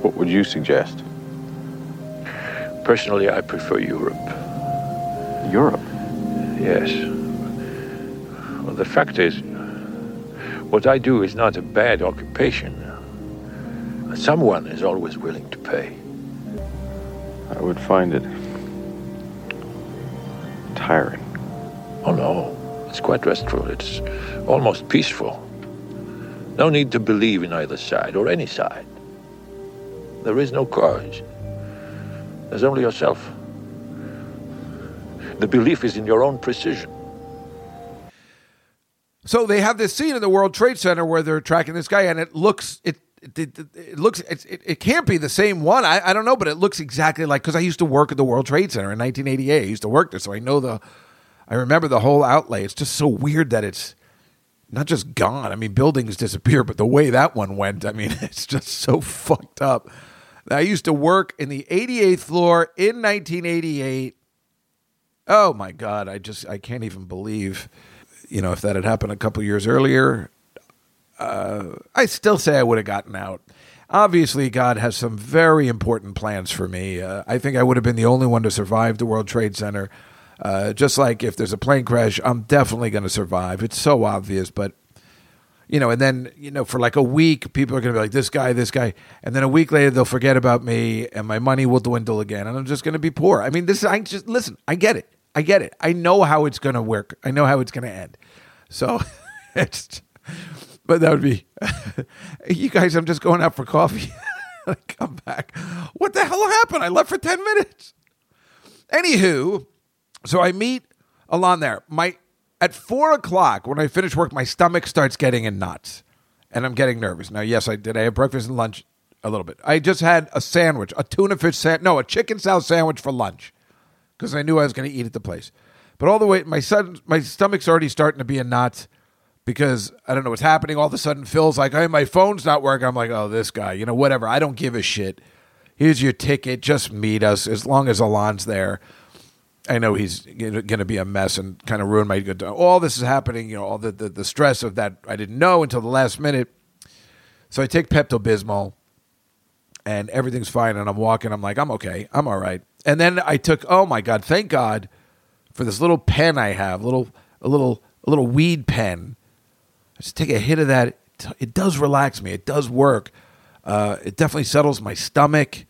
G: What would you suggest?
F: Personally, I prefer Europe.
G: Europe?
F: Yes. Well, the fact is, what I do is not a bad occupation. Someone is always willing to pay.
G: I would find it tiring.
F: Oh no, it's quite restful. It's almost peaceful. No need to believe in either side or any side. There is no cause. There's only yourself. The belief is in your own precision.
A: So they have this scene in the World Trade Center where they're tracking this guy, and it looks it. It, it, it looks it, it, can't be the same one. I, I don't know but it looks exactly like because i used to work at the world trade center in 1988 i used to work there so i know the i remember the whole outlay. It's just so weird that it's not just gone. I mean buildings disappear but the way that one went i mean it's just so fucked up. I used to work in the 88th floor in 1988 oh my god i just i can't even believe you know if that had happened a couple years earlier uh, I still say I would have gotten out. Obviously, God has some very important plans for me. Uh, I think I would have been the only one to survive the World Trade Center. Uh, just like if there's a plane crash, I'm definitely going to survive. It's so obvious, but you know, and then you know, for like a week, people are going to be like, "This guy, this guy," and then a week later, they'll forget about me, and my money will dwindle again, and I'm just going to be poor. I mean, this. I just listen. I get it. I get it. I know how it's going to work. I know how it's going to end. So it's but that would be you guys. I'm just going out for coffee. I come back. What the hell happened? I left for ten minutes. Anywho, so I meet Alon there. My at four o'clock when I finish work, my stomach starts getting in knots, and I'm getting nervous. Now, yes, I did. I had breakfast and lunch a little bit. I just had a sandwich, a tuna fish sandwich, no, a chicken salad sandwich for lunch because I knew I was going to eat at the place. But all the way, my son, my stomach's already starting to be in knots because I don't know what's happening. All of a sudden, Phil's like, "Hey, my phone's not working." I'm like, "Oh, this guy, you know, whatever. I don't give a shit. Here's your ticket. Just meet us as long as Alon's there." I know he's going to be a mess and kind of ruin my good time. All this is happening, you know, all the, the, the stress of that I didn't know until the last minute. So I take Pepto Bismol and everything's fine. And I'm walking. I'm like, I'm okay. I'm all right. And then I took, oh my God, thank God for this little pen I have, little, a little, a little weed pen. Just take a hit of that. It does relax me. It does work. Uh, it definitely settles my stomach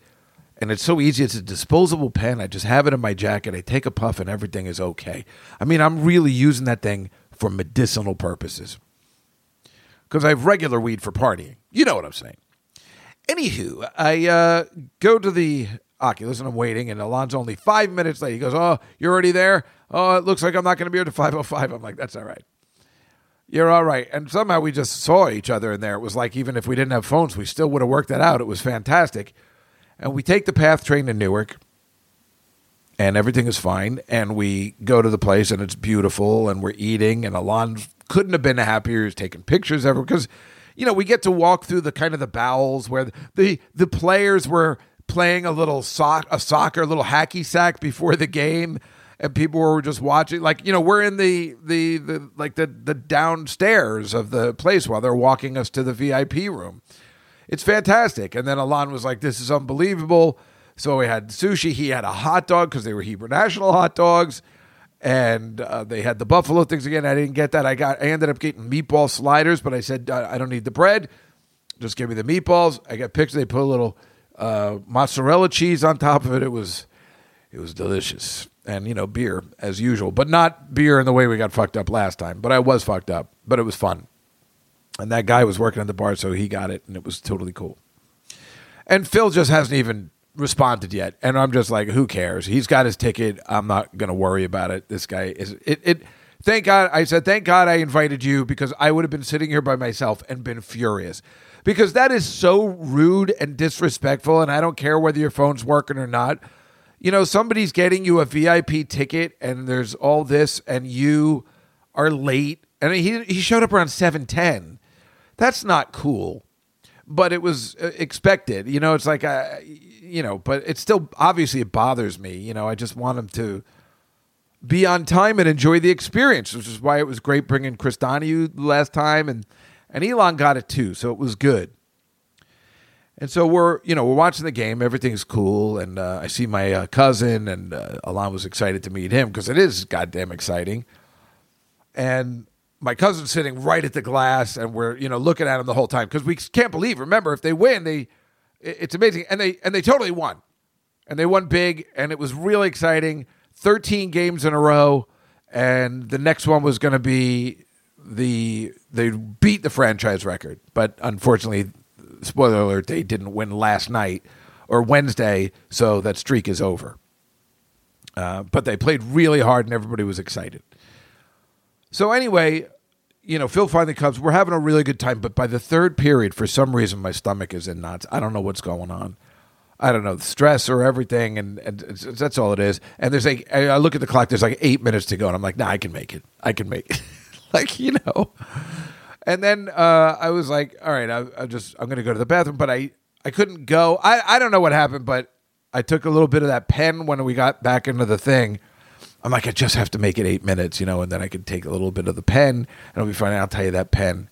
A: and it's so easy. It's a disposable pen. I just have it in my jacket. I take a puff, and everything is okay. I mean, I'm really using that thing for medicinal purposes because I have regular weed for partying. You know what I'm saying. Anywho, I uh, go to the Oculus and I'm waiting, and Alon's only five minutes late. He goes, "Oh, you're already there? Oh, it looks like I'm not going to be here to 5:05." I'm like, "That's all right." You're all right. And somehow we just saw each other in there. It was like even if we didn't have phones, we still would have worked that out. It was fantastic and we take the PATH train to Newark. and everything is fine. And we go to the place, and it's beautiful, and we're eating. And Alon couldn't have been happier. He's taking pictures ever because, you know, we get to walk through the kind of the bowels where the the players were playing a little sock a soccer, a little hacky sack before the game. And people were just watching, like you know, we're in the the, the like the the downstairs of the place while they're walking us to the VIP room. It's fantastic. And then Alon was like, "This is unbelievable." So we had sushi. He had a hot dog because they were Hebrew National hot dogs, and uh, they had the buffalo things again. I didn't get that. I got. I ended up getting meatball sliders, but I said I don't need the bread. Just give me the meatballs. I got pictures. They put a little uh, mozzarella cheese on top of it. It was it was delicious, and you know beer as usual, but not beer in the way we got fucked up last time. But I was fucked up, but it was fun. And that guy was working at the bar, so he got it, and it was totally cool. And Phil just hasn't even responded yet, and I'm just like, who cares? He's got his ticket. I'm not to worry about it. This guy is it. It. Thank God. I said, thank God I invited you because I would have been sitting here by myself and been furious because that is so rude and disrespectful. And I don't care whether your phone's working or not. You know, somebody's getting you a VIP ticket, and there's all this, and you are late. And he he showed up around seven ten. That's not cool but it was uh, expected. You know, it's like, uh, you know, but it still obviously it bothers me. You know, I just want him to be on time and enjoy the experience, which is why it was great bringing Chris Donahue last time, and and Elon got it too, so it was good. And so we're, you know, we're watching the game. Everything's cool, and uh, I see my uh, cousin, and uh, Alon was excited to meet him because it is goddamn exciting. And my cousin's sitting right at the glass, and we're, you know, looking at him the whole time because we can't believe. Remember, if they win, they, it's amazing, and they and they totally won, and they won big, and it was really exciting. Thirteen games in a row, and the next one was going to be the they beat the franchise record, but unfortunately, spoiler alert, they didn't win last night or Wednesday, so that streak is over. Uh, but they played really hard, and everybody was excited. So anyway, you know, Phil finally comes. We're having a really good time, but by the third period, for some reason, my stomach is in knots. I don't know what's going on. I don't know, the stress or everything, and, and that's all it is. And there's like, I I look at the clock. There's like eight minutes to go, and I'm like, nah, I can make it. I can make it. like you know. And then uh, I was like, all right, I, I just I'm gonna go to the bathroom, but I I couldn't go. I I don't know what happened, but I took a little bit of that pen when we got back into the thing. I'm like, I just have to make it eight minutes, you know, and then I can take a little bit of the pen, and I'll be fine. I'll tell you that pen,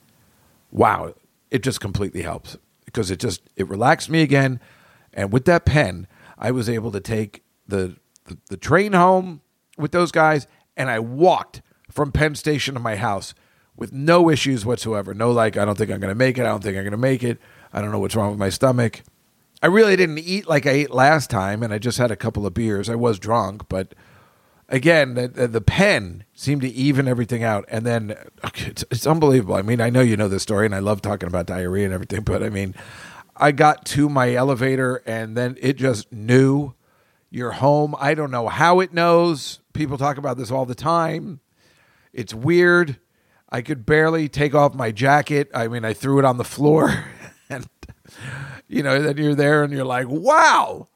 A: wow, it just completely helps because it just it relaxed me again, and with that pen, I was able to take the the, the train home with those guys, and I walked from Penn Station to my house with no issues whatsoever. No, like I don't think I'm going to make it. I don't think I'm going to make it. I don't know what's wrong with my stomach. I really didn't eat like I ate last time, and I just had a couple of beers. I was drunk, but again, the, the, pen seemed to even everything out. And then it's, it's unbelievable. I mean, I know you know this story, and I love talking about diarrhea and everything, but I mean, I got to my elevator, and then it just knew you're home. I don't know how it knows. People talk about this all the time. It's weird. I could barely take off my jacket. I mean, I threw it on the floor, and you know, then you're there, and you're like, "Wow,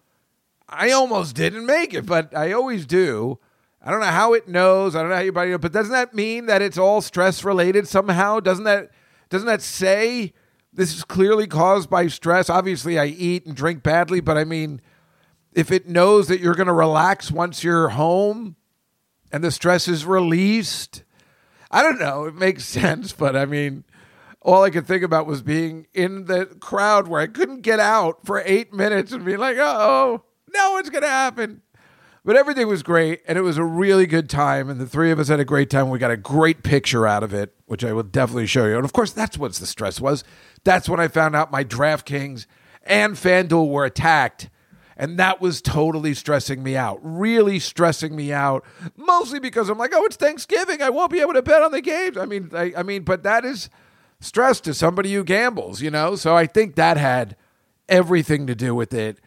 A: I almost didn't make it, but I always do." I don't know how it knows. I don't know how your body knows, but doesn't that mean that it's all stress related somehow? Doesn't that doesn't that say this is clearly caused by stress? Obviously, I eat and drink badly, but I mean, if it knows that you're going to relax once you're home and the stress is released, I don't know. It makes sense, but I mean, all I could think about was being in the crowd where I couldn't get out for eight minutes and be like, oh, no, what's going to happen? But everything was great, and it was a really good time, and the three of us had a great time. We got a great picture out of it, which I will definitely show you. And of course, that's what the stress was. That's when I found out my DraftKings and FanDuel were attacked, and that was totally stressing me out, really stressing me out. Mostly because I'm like, oh, it's Thanksgiving, I won't be able to bet on the games. I mean, I, I mean, but that is stress to somebody who gambles, you know. So I think that had everything to do with it.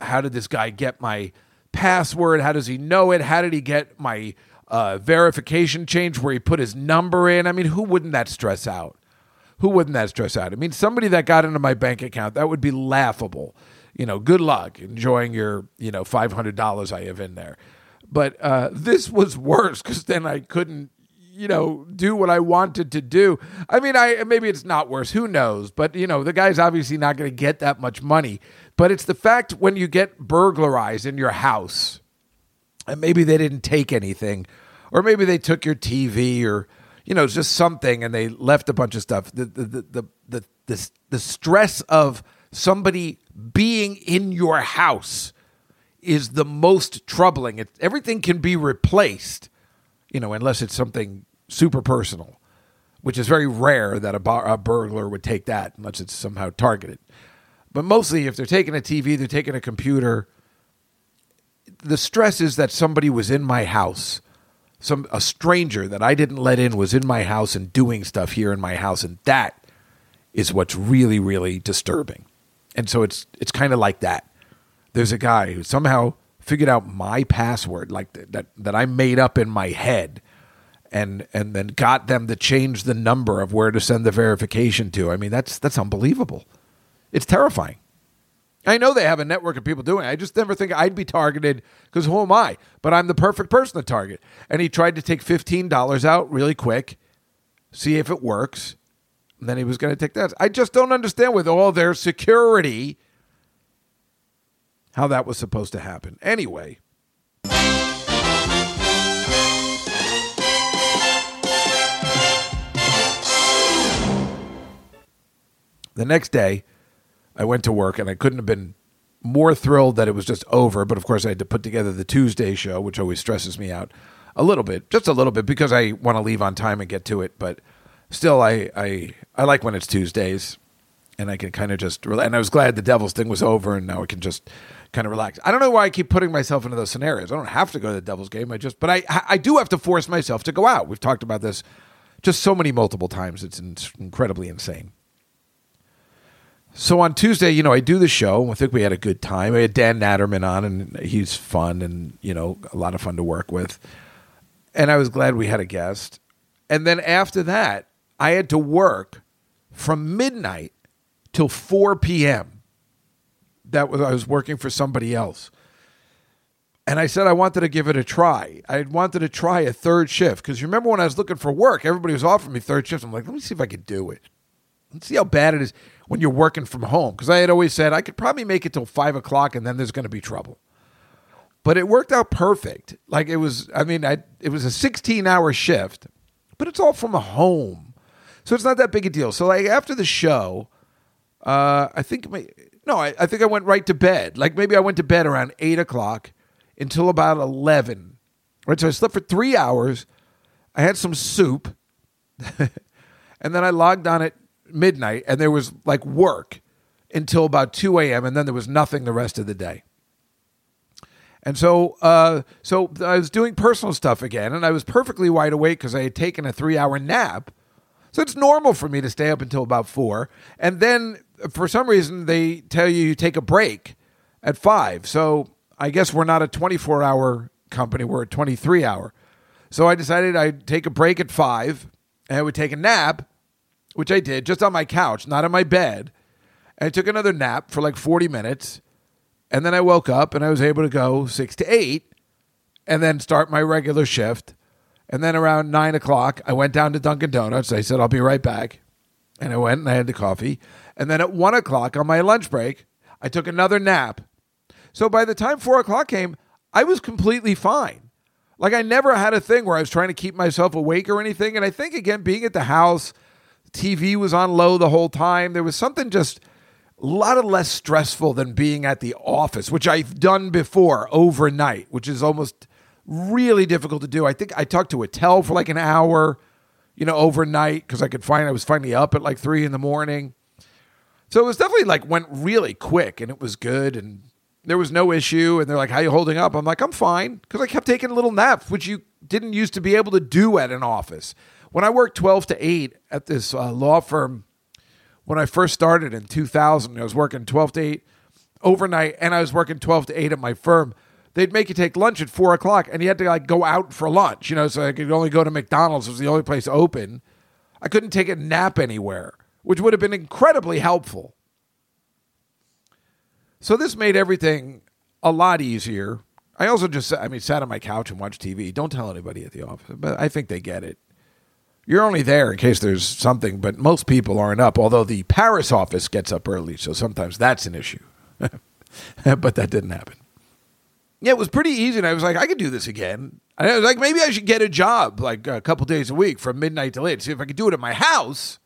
A: How did this guy get my password? How does he know it? How did he get my uh, verification change where he put his number in? I mean, who wouldn't that stress out? Who wouldn't that stress out? I mean, somebody that got into my bank account, that would be laughable. You know, good luck enjoying your, you know, $500 I have in there. But uh, this was worse because then I couldn't, you know, do what I wanted to do. I mean, I maybe it's not worse. Who knows? But you know, the guy's obviously not going to get that much money. But it's the fact when you get burglarized in your house, and maybe they didn't take anything, or maybe they took your TV, or you know, just something, and they left a bunch of stuff. The the the the the, the, the stress of somebody being in your house is the most troubling. It, everything can be replaced, you know, unless it's something super personal, which is very rare that a, bar, a burglar would take that unless it's somehow targeted. But mostly, if they're taking a TV, they're taking a computer. The stress is that somebody was in my house, some a stranger that I didn't let in was in my house and doing stuff here in my house, and that is what's really, really disturbing. And so it's it's kind of like that. There's a guy who somehow figured out my password, like th- that that I made up in my head, and and then got them to change the number of where to send the verification to. I mean, that's that's unbelievable. It's terrifying. I know they have a network of people doing it. I just never think I'd be targeted because who am I? But I'm the perfect person to target. And he tried to take $15 out really quick, see if it works. Then he was going to take that. I just don't understand with all their security how that was supposed to happen. Anyway. The next day, I went to work and I couldn't have been more thrilled that it was just over. But of course, I had to put together the Tuesday show, which always stresses me out a little bit, just a little bit, because I want to leave on time and get to it. But still, I I, I like when it's Tuesdays, and I can kind of just. And I was glad the Devils thing was over, and now I can just kind of relax. I don't know why I keep putting myself into those scenarios. I don't have to go to the Devils game. I just, but I I do have to force myself to go out. We've talked about this just so many multiple times. It's incredibly insane. So on Tuesday, you know, I do the show. I think we had a good time. I had Dan Natterman on, and he's fun and, you know, a lot of fun to work with. And I was glad we had a guest. And then after that, I had to work from midnight till 4 p.m. That was I was working for somebody else. And I said I wanted to give it a try. I wanted to try a third shift because remember when I was looking for work, everybody was offering me third shifts. I'm like, let me see if I could do it. Let's see how bad it is when you're working from home. Because I had always said I could probably make it till five o'clock and then there's going to be trouble. But it worked out perfect. Like it was, I mean, I, it was a 16 hour shift, but it's all from a home. So it's not that big a deal. So like after the show, uh, I think, my, no, I, I think I went right to bed. Like maybe I went to bed around eight o'clock until about 11. Right. So I slept for three hours. I had some soup. and then I logged on at midnight and there was like work until about 2 a.m. and then there was nothing the rest of the day. And so, uh, so I was doing personal stuff again, and I was perfectly wide awake because I had taken a three-hour nap. So it's normal for me to stay up until about four, and then for some reason they tell you you take a break at five. So I guess we're not a 24-hour company; we're a 23-hour. So I decided I'd take a break at five, and I would take a nap which I did just on my couch, not in my bed. And I took another nap for like 40 minutes. And then I woke up and I was able to go six to eight and then start my regular shift. And then around nine o'clock, I went down to Dunkin' Donuts. I said, I'll be right back. And I went and I had the coffee. And then at one o'clock on my lunch break, I took another nap. So by the time four o'clock came, I was completely fine. Like I never had a thing where I was trying to keep myself awake or anything. And I think, again, being at the house, TV was on low the whole time. There was something just a lot of less stressful than being at the office, which I've done before overnight, which is almost really difficult to do. I think I talked to a Attell for like an hour, you know, overnight because I could find I was finally up at like three in the morning. So it was definitely like went really quick and it was good and there was no issue. And they're like, "How you holding up?" I'm like, "I'm fine," because I kept taking little naps, which you didn't used to be able to do at an office when I worked 12 to 8 at this uh, law firm, when I first started in 2000, I was working 12 to 8 overnight and I was working 12 to 8 at my firm. They'd make you take lunch at four o'clock and you had to like go out for lunch, you know, so I could only go to McDonald's, it was the only place open. I couldn't take a nap anywhere, which would have been incredibly helpful. So this made everything a lot easier. I also just, I mean, sat on my couch and watched TV. Don't tell anybody at the office, but I think they get it. You're only there in case there's something, but most people aren't up, although the Paris office gets up early, so sometimes that's an issue. but that didn't happen. Yeah, it was pretty easy, and I was like, I could do this again. And I was like, maybe I should get a job like a couple days a week from midnight to late. See if I could do it at my house.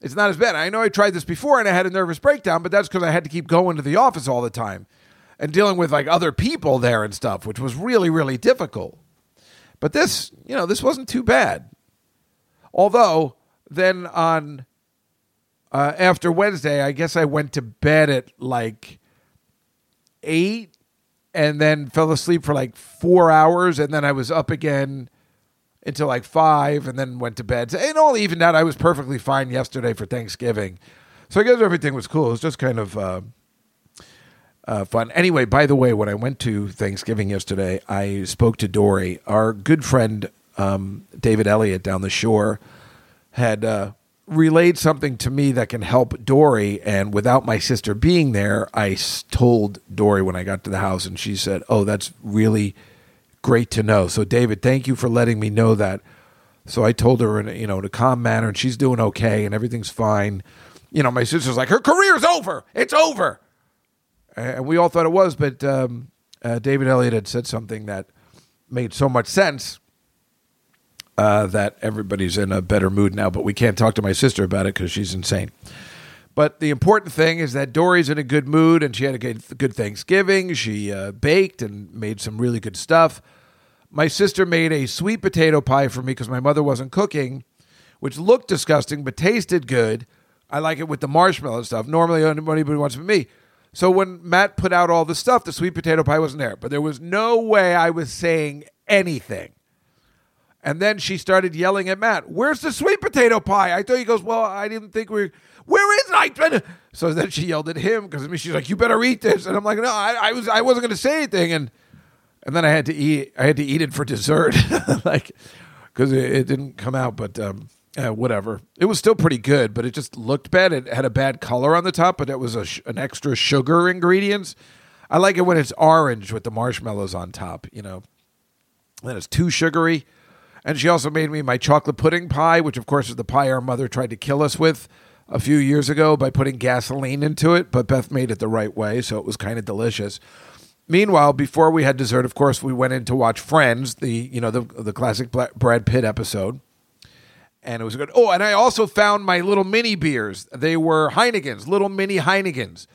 A: It's not as bad. I know I tried this before and I had a nervous breakdown, but that's because I had to keep going to the office all the time and dealing with like other people there and stuff, which was really, really difficult. But this, you know, this wasn't too bad. Although then on uh, after Wednesday, I guess I went to bed at like eight and then fell asleep for like four hours, and then I was up again until like five, and then went to bed. And all evened out. I was perfectly fine yesterday for Thanksgiving, so I guess everything was cool. It was just kind of uh, uh, fun. Anyway, by the way, when I went to Thanksgiving yesterday, I spoke to Dory, our good friend um, David Elliott down the shore, had. Uh, relayed something to me that can help Dory. And without my sister being there, I told Dory when I got to the house, and she said, Oh, that's really great to know. So, David, thank you for letting me know that. So I told her in a, you know in a calm manner, and she's doing okay, and everything's fine. You know, my sister's like, her career's over. It's over, and we all thought it was. But um, uh, David Elliott had said something that made so much sense uh, that everybody's in a better mood now. But we can't talk to my sister about it because she's insane. But the important thing is that Dory's in a good mood and she had a good, Thanksgiving. She uh, baked and made some really good stuff. My sister made a sweet potato pie for me because my mother wasn't cooking, which looked disgusting but tasted good. I like it with the marshmallow stuff. Normally, anybody wants it with me. So when Matt put out all the stuff, the sweet potato pie wasn't there. But there was no way I was saying anything. And then she started yelling at Matt, Where's the sweet potato pie? I thought he goes, Well, I didn't think we were. Where is it? I So then she yelled at him because I mean, she's like, You better eat this. And I'm like, No, I, I was I wasn't gonna say anything. And and then I had to eat I had to eat it for dessert. like because it, it didn't come out, but um uh, whatever. It was still pretty good, but it just looked bad. It had a bad color on the top, but it was a sh- an extra sugar ingredients. I like it when it's orange with the marshmallows on top, you know. Then it's too sugary. And she also made me my chocolate pudding pie, which of course is the pie our mother tried to kill us with a few years ago by putting gasoline into it. But Beth made it the right way, so it was kind of delicious. Meanwhile, before we had dessert, of course, we went in to watch Friends, the you know the the classic Brad Pitt episode, and it was good. Oh, and I also found my little mini beers. They were Heinekens, little mini Heinekens.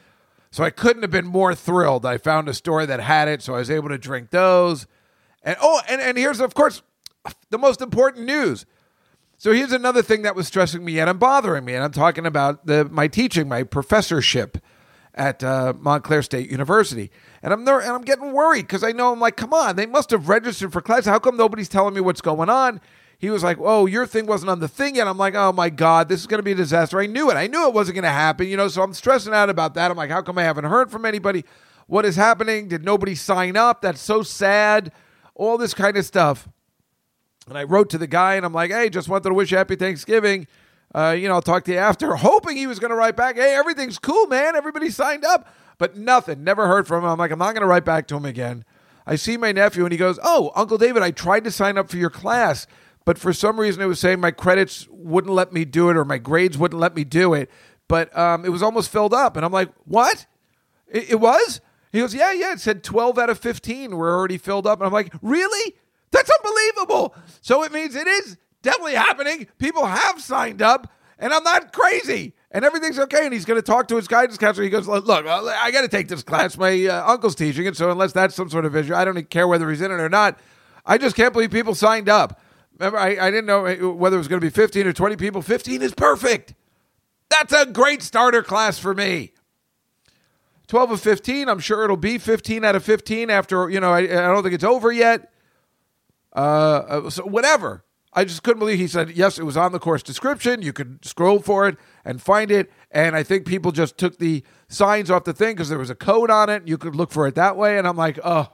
A: So I couldn't have been more thrilled. I found a store that had it, so I was able to drink those. And oh, and, and here's of course the most important news. So here's another thing that was stressing me out and bothering me, and I'm talking about the my teaching, my professorship at uh, Montclair State University, and I'm there, and I'm getting worried because I know I'm like, come on, they must have registered for class. How come nobody's telling me what's going on? He was like, "Oh, your thing wasn't on the thing yet." I'm like, "Oh my god, this is going to be a disaster." I knew it. I knew it wasn't going to happen, you know. So I'm stressing out about that. I'm like, "How come I haven't heard from anybody? What is happening? Did nobody sign up? That's so sad." All this kind of stuff. And I wrote to the guy and I'm like, hey, just wanted to wish you happy Thanksgiving. Uh, you know, I'll talk to you after, hoping he was going to write back, hey, everything's cool, man. Everybody signed up. But nothing, never heard from him. I'm like, I'm not going to write back to him again. I see my nephew and he goes, oh, Uncle David, I tried to sign up for your class, but for some reason it was saying my credits wouldn't let me do it or my grades wouldn't let me do it. But um, it was almost filled up. And I'm like, what? It, it was? He goes, yeah, yeah. It said 12 out of 15 were already filled up. And I'm like, really? That's unbelievable. So it means it is definitely happening. People have signed up, and I'm not crazy, and everything's okay. And he's going to talk to his guidance counselor. He goes, "Look, I got to take this class. My uh, uncle's teaching it, so unless that's some sort of issue, I don't care whether he's in it or not. I just can't believe people signed up. Remember, I, I didn't know whether it was going to be 15 or 20 people. 15 is perfect. That's a great starter class for me. 12 of 15, I'm sure it'll be 15 out of 15 after, you know, I, I don't think it's over yet. Uh, so whatever. I just couldn't believe he said yes. It was on the course description. You could scroll for it and find it. And I think people just took the signs off the thing because there was a code on it. You could look for it that way. And I'm like, oh,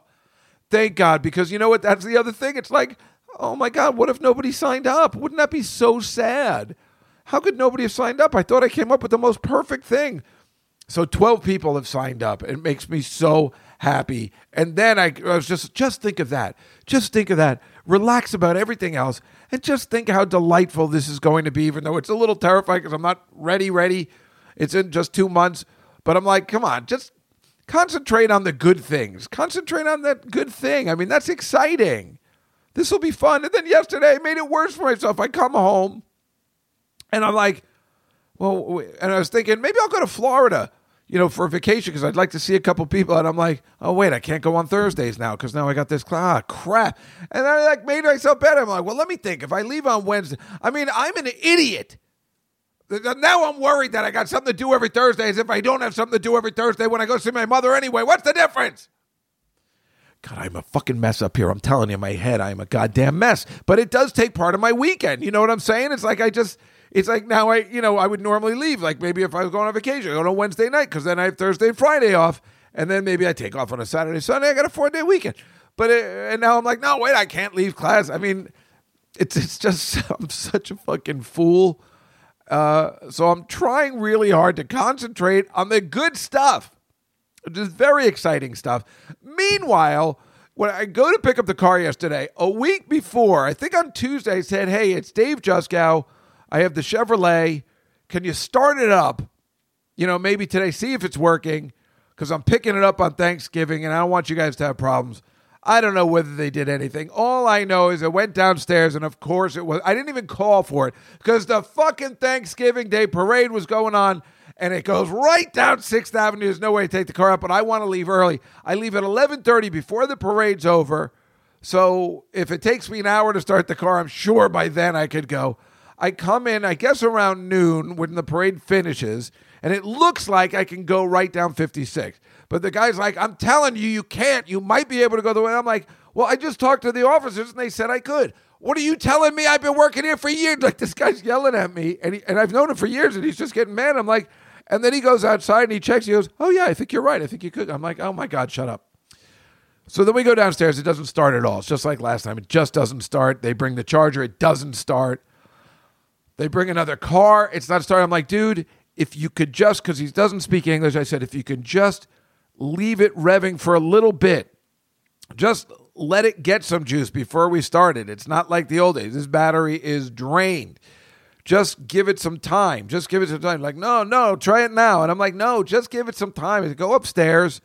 A: thank God, because you know what? That's the other thing. It's like, oh my God, what if nobody signed up? Wouldn't that be so sad? How could nobody have signed up? I thought I came up with the most perfect thing. So 12 people have signed up. It makes me so happy. And then I, I was just, just think of that. Just think of that. Relax about everything else and just think how delightful this is going to be, even though it's a little terrifying because I'm not ready, ready. It's in just two months. But I'm like, come on, just concentrate on the good things. Concentrate on that good thing. I mean, that's exciting. This will be fun. And then yesterday I made it worse for myself. I come home and I'm like, well, and I was thinking maybe I'll go to Florida, you know, for a vacation because I'd like to see a couple people. And I'm like, oh wait, I can't go on Thursdays now because now I got this ah, crap. And I like made myself better. I'm like, well, let me think. If I leave on Wednesday, I mean, I'm an idiot. Now I'm worried that I got something to do every Thursday. As if I don't have something to do every Thursday when I go see my mother anyway. What's the difference? God, I'm a fucking mess up here. I'm telling you, in my head, I'm a goddamn mess. But it does take part of my weekend. You know what I'm saying? It's like I just, it's like now I, you know, I would normally leave. Like maybe if I was going on vacation, I go on a Wednesday night because then I have Thursday and Friday off. And then maybe I take off on a Saturday, Sunday. I got a four day weekend. But, it, and now I'm like, no, wait, I can't leave class. I mean, it's, it's just, I'm such a fucking fool. Uh, so I'm trying really hard to concentrate on the good stuff. Just very exciting stuff. Meanwhile, when I go to pick up the car yesterday, a week before, I think on Tuesday, I said, Hey, it's Dave Juskow. I have the Chevrolet. Can you start it up? You know, maybe today, see if it's working because I'm picking it up on Thanksgiving and I don't want you guys to have problems. I don't know whether they did anything. All I know is it went downstairs, and of course it was. I didn't even call for it because the fucking Thanksgiving Day parade was going on, and it goes right down Sixth Avenue. There's no way to take the car up, but I want to leave early. I leave at 11:30 before the parade's over. So if it takes me an hour to start the car, I'm sure by then I could go. I come in, I guess around noon when the parade finishes, and it looks like I can go right down 56. But the guy's like, I'm telling you, you can't. You might be able to go the way. I'm like, well, I just talked to the officers and they said I could. What are you telling me? I've been working here for years. Like this guy's yelling at me, and he, and I've known him for years, and he's just getting mad. I'm like, and then he goes outside and he checks. He goes, oh yeah, I think you're right. I think you could. I'm like, oh my god, shut up. So then we go downstairs. It doesn't start at all. It's just like last time. It just doesn't start. They bring the charger. It doesn't start. They bring another car. It's not starting. I'm like, dude, if you could just, because he doesn't speak English, I said, if you could just leave it revving for a little bit, just let it get some juice before we started. It's not like the old days. This battery is drained. Just give it some time. Just give it some time. Like, no, no, try it now. And I'm like, no, just give it some time. Go upstairs,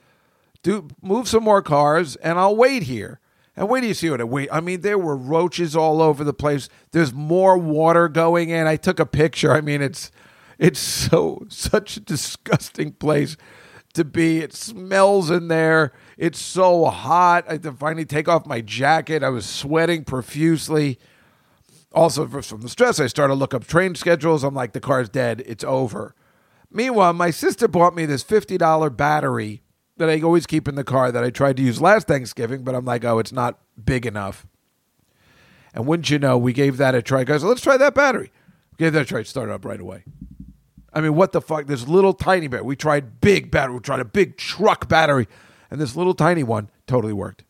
A: do move some more cars, and I'll wait here. And wait till you see what I wait. I mean, there were roaches all over the place. There's more water going in. I took a picture. I mean, it's it's so such a disgusting place to be. It smells in there. It's so hot. I had to finally take off my jacket. I was sweating profusely. Also, from the stress, I started to look up train schedules. I'm like, the car's dead. It's over. Meanwhile, my sister bought me this $50 battery that I always keep in the car that I tried to use last Thanksgiving, but I'm like, oh, it's not big enough. And wouldn't you know, we gave that a try. Guys, let's try that battery. We gave that a try. It started up right away. I mean, what the fuck? This little tiny battery. We tried big battery. We tried a big truck battery. And this little tiny one totally worked.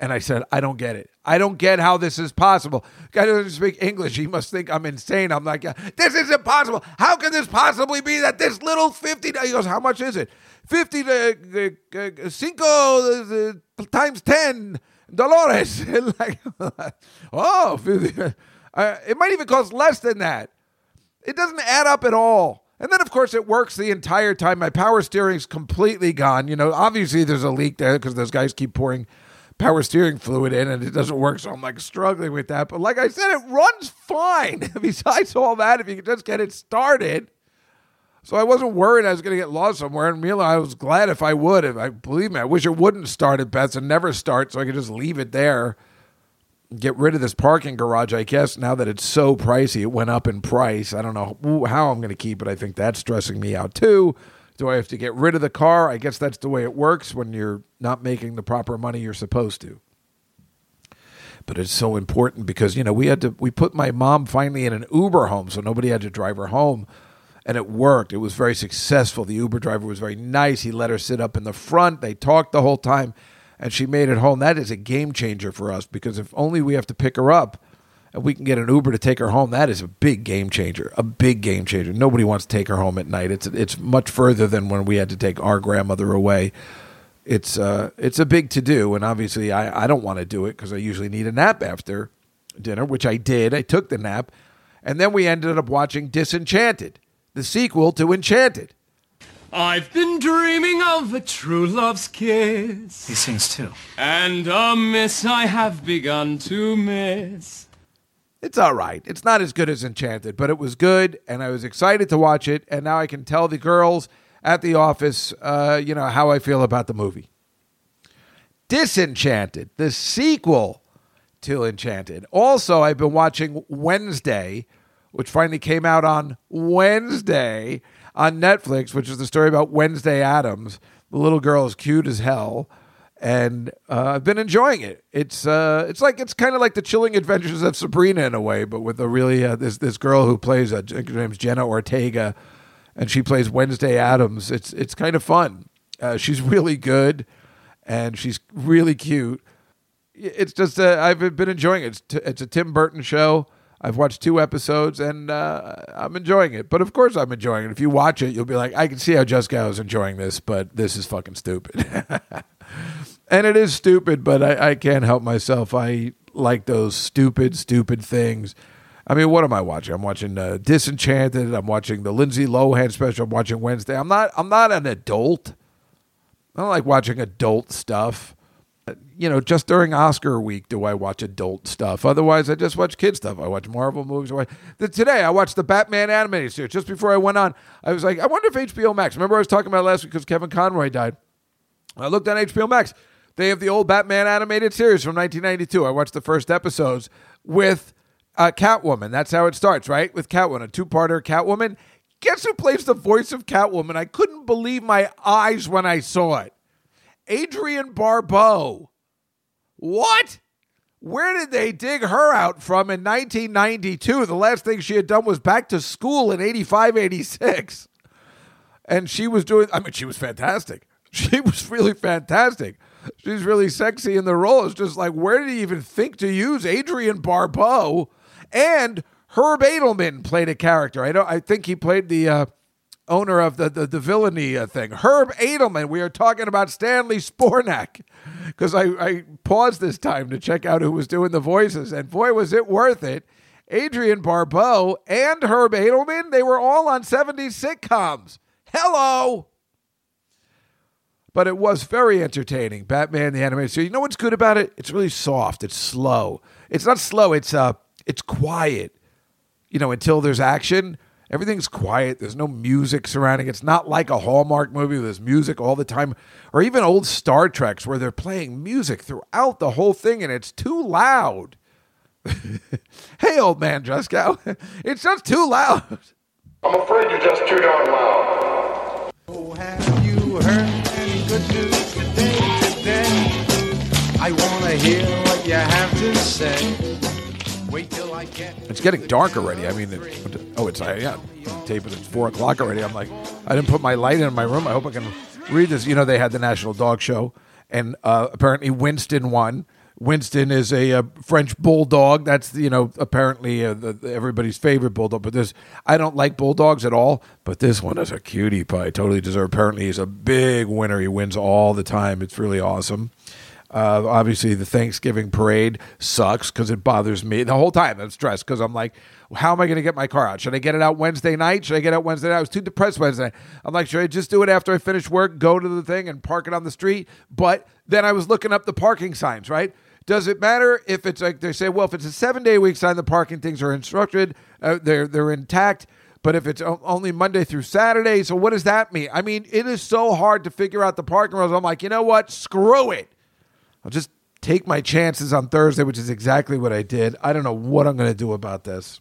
A: And I said, I don't get it. I don't get how this is possible. Guy doesn't speak English. He must think I'm insane. I'm like, this is impossible. How can this possibly be that this little 50? He goes, how much is it? 50 to uh, cinco times 10 Dolores. like, oh, 50. Uh, it might even cost less than that. It doesn't add up at all. And then, of course, it works the entire time. My power steering's completely gone. You know, obviously there's a leak there because those guys keep pouring power steering fluid in and it doesn't work. So I'm like struggling with that. But like I said, it runs fine. Besides all that, if you could just get it started. So I wasn't worried I was going to get lost somewhere. And Mila, I was glad if I would. If I believe me, I wish it wouldn't start at best and never start so I could just leave it there. Get rid of this parking garage, I guess, now that it's so pricey. It went up in price. I don't know how I'm going to keep it. I think that's stressing me out too. Do I have to get rid of the car? I guess that's the way it works when you're not making the proper money you're supposed to. But it's so important because, you know, we had to, we put my mom finally in an Uber home so nobody had to drive her home. And it worked. It was very successful. The Uber driver was very nice. He let her sit up in the front. They talked the whole time and she made it home. That is a game changer for us because if only we have to pick her up and we can get an Uber to take her home, that is a big game changer. A big game changer. Nobody wants to take her home at night. It's it's much further than when we had to take our grandmother away. It's uh it's a big to do, and obviously I I don't want to do it because I usually need a nap after dinner, which I did. I took the nap, and then we ended up watching Disenchanted, the sequel to Enchanted.
H: I've been dreaming of a true love's kiss.
I: He sings too.
H: And a miss I have begun to miss.
A: It's all right. It's not as good as Enchanted, but it was good, and I was excited to watch it. And now I can tell the girls at the office, uh, you know, how I feel about the movie. Disenchanted, the sequel to Enchanted. Also, I've been watching Wednesday, which finally came out on Wednesday on Netflix, which is the story about Wednesday Addams. The little girl is cute as hell, and uh, I've been enjoying it. It's uh, it's like it's kind of like the chilling adventures of Sabrina in a way, but with a really uh, this this girl who plays uh, her name's Jenna Ortega, and she plays Wednesday Addams. It's it's kind of fun. Uh, she's really good, and she's really cute. It's just uh, I've been enjoying it. It's, t- it's a Tim Burton show. I've watched two episodes and uh, I'm enjoying it. But of course, I'm enjoying it. If you watch it, you'll be like, I can see how Jessica is enjoying this, but this is fucking stupid. and it is stupid, but I, I can't help myself. I like those stupid, stupid things. I mean, what am I watching? I'm watching uh, Disenchanted. I'm watching the Lindsay Lohan special. I'm watching Wednesday. I'm not. I'm not an adult. I don't like watching adult stuff you know, just during Oscar week do I watch adult stuff. Otherwise, I just watch kid stuff. I watch Marvel movies. I watch, today, I watched the Batman animated series. Just before I went on, I was like, I wonder if HBO Max. Remember, I was talking about last week because Kevin Conroy died. I looked on HBO Max. They have the old Batman animated series from 1992. I watched the first episodes with uh, Catwoman. That's how it starts, right? With Catwoman, a two-parter Catwoman. Guess who plays the voice of Catwoman? I couldn't believe my eyes when I saw it. Adrienne Barbeau. What? Where did they dig her out from in 1992? The last thing she had done was back to school in 85, 86. And she was doing, I mean, she was fantastic. She was really fantastic. She's really sexy in the role. It's just like, where did he even think to use Adrienne Barbeau? And Herb Edelman played a character. I don't. I think he played the uh, owner of the the, the villainy thing. Herb Edelman. We are talking about Stanley Zbornak because I, I paused this time to check out who was doing the voices, and boy, was it worth it. Adrienne Barbeau and Herb Edelman, they were all on 70s sitcoms. Hello. But it was very entertaining. Batman the animated series. You know what's good about it? It's really soft. It's slow. It's not slow. It's uh, it's quiet. You know, until there's action, everything's quiet. There's no music surrounding. It's not like a Hallmark movie. Where there's music all the time, or even old Star Treks where they're playing music throughout the whole thing, and it's too loud. hey, old man Juskow, it's just too loud.
E: I'm afraid you're just too darn loud.
J: Oh, have you heard any good news today? Today, I want to hear what you have to say. Wait till I get.
A: It's getting dark already. I mean, it, oh, it's yeah, tape it. It's four o'clock already. I'm like, I didn't put my light in my room. I hope I can read this. You know, they had the National Dog Show, and uh, apparently Winston won. Winston is a, uh French bulldog. That's you know apparently uh, the, the- everybody's favorite bulldog. But this, I don't like bulldogs at all. But this one is a cutie pie. Totally deserved. Apparently, he's a big winner. He wins all the time. It's really awesome. Uh, obviously, the Thanksgiving parade sucks because it bothers me the whole time. I'm stressed because I'm like, how am I going to get my car out? Should I get it out Wednesday night? Should I get it out Wednesday night? I was too depressed Wednesday. I'm like, should I just do it after I finish work, go to the thing and park it on the street? But then I was looking up the parking signs, right? Does it matter if it's like they say, well, if it's a seven day week sign, the parking things are instructed, uh, they're they're intact. But if it's only Monday through Saturday, so what does that mean? I mean, it is so hard to figure out the parking rules. I'm like, you know what? Screw it. I'll just take my chances on Thursday, which is exactly what I did. I don't know what I'm going to do about this.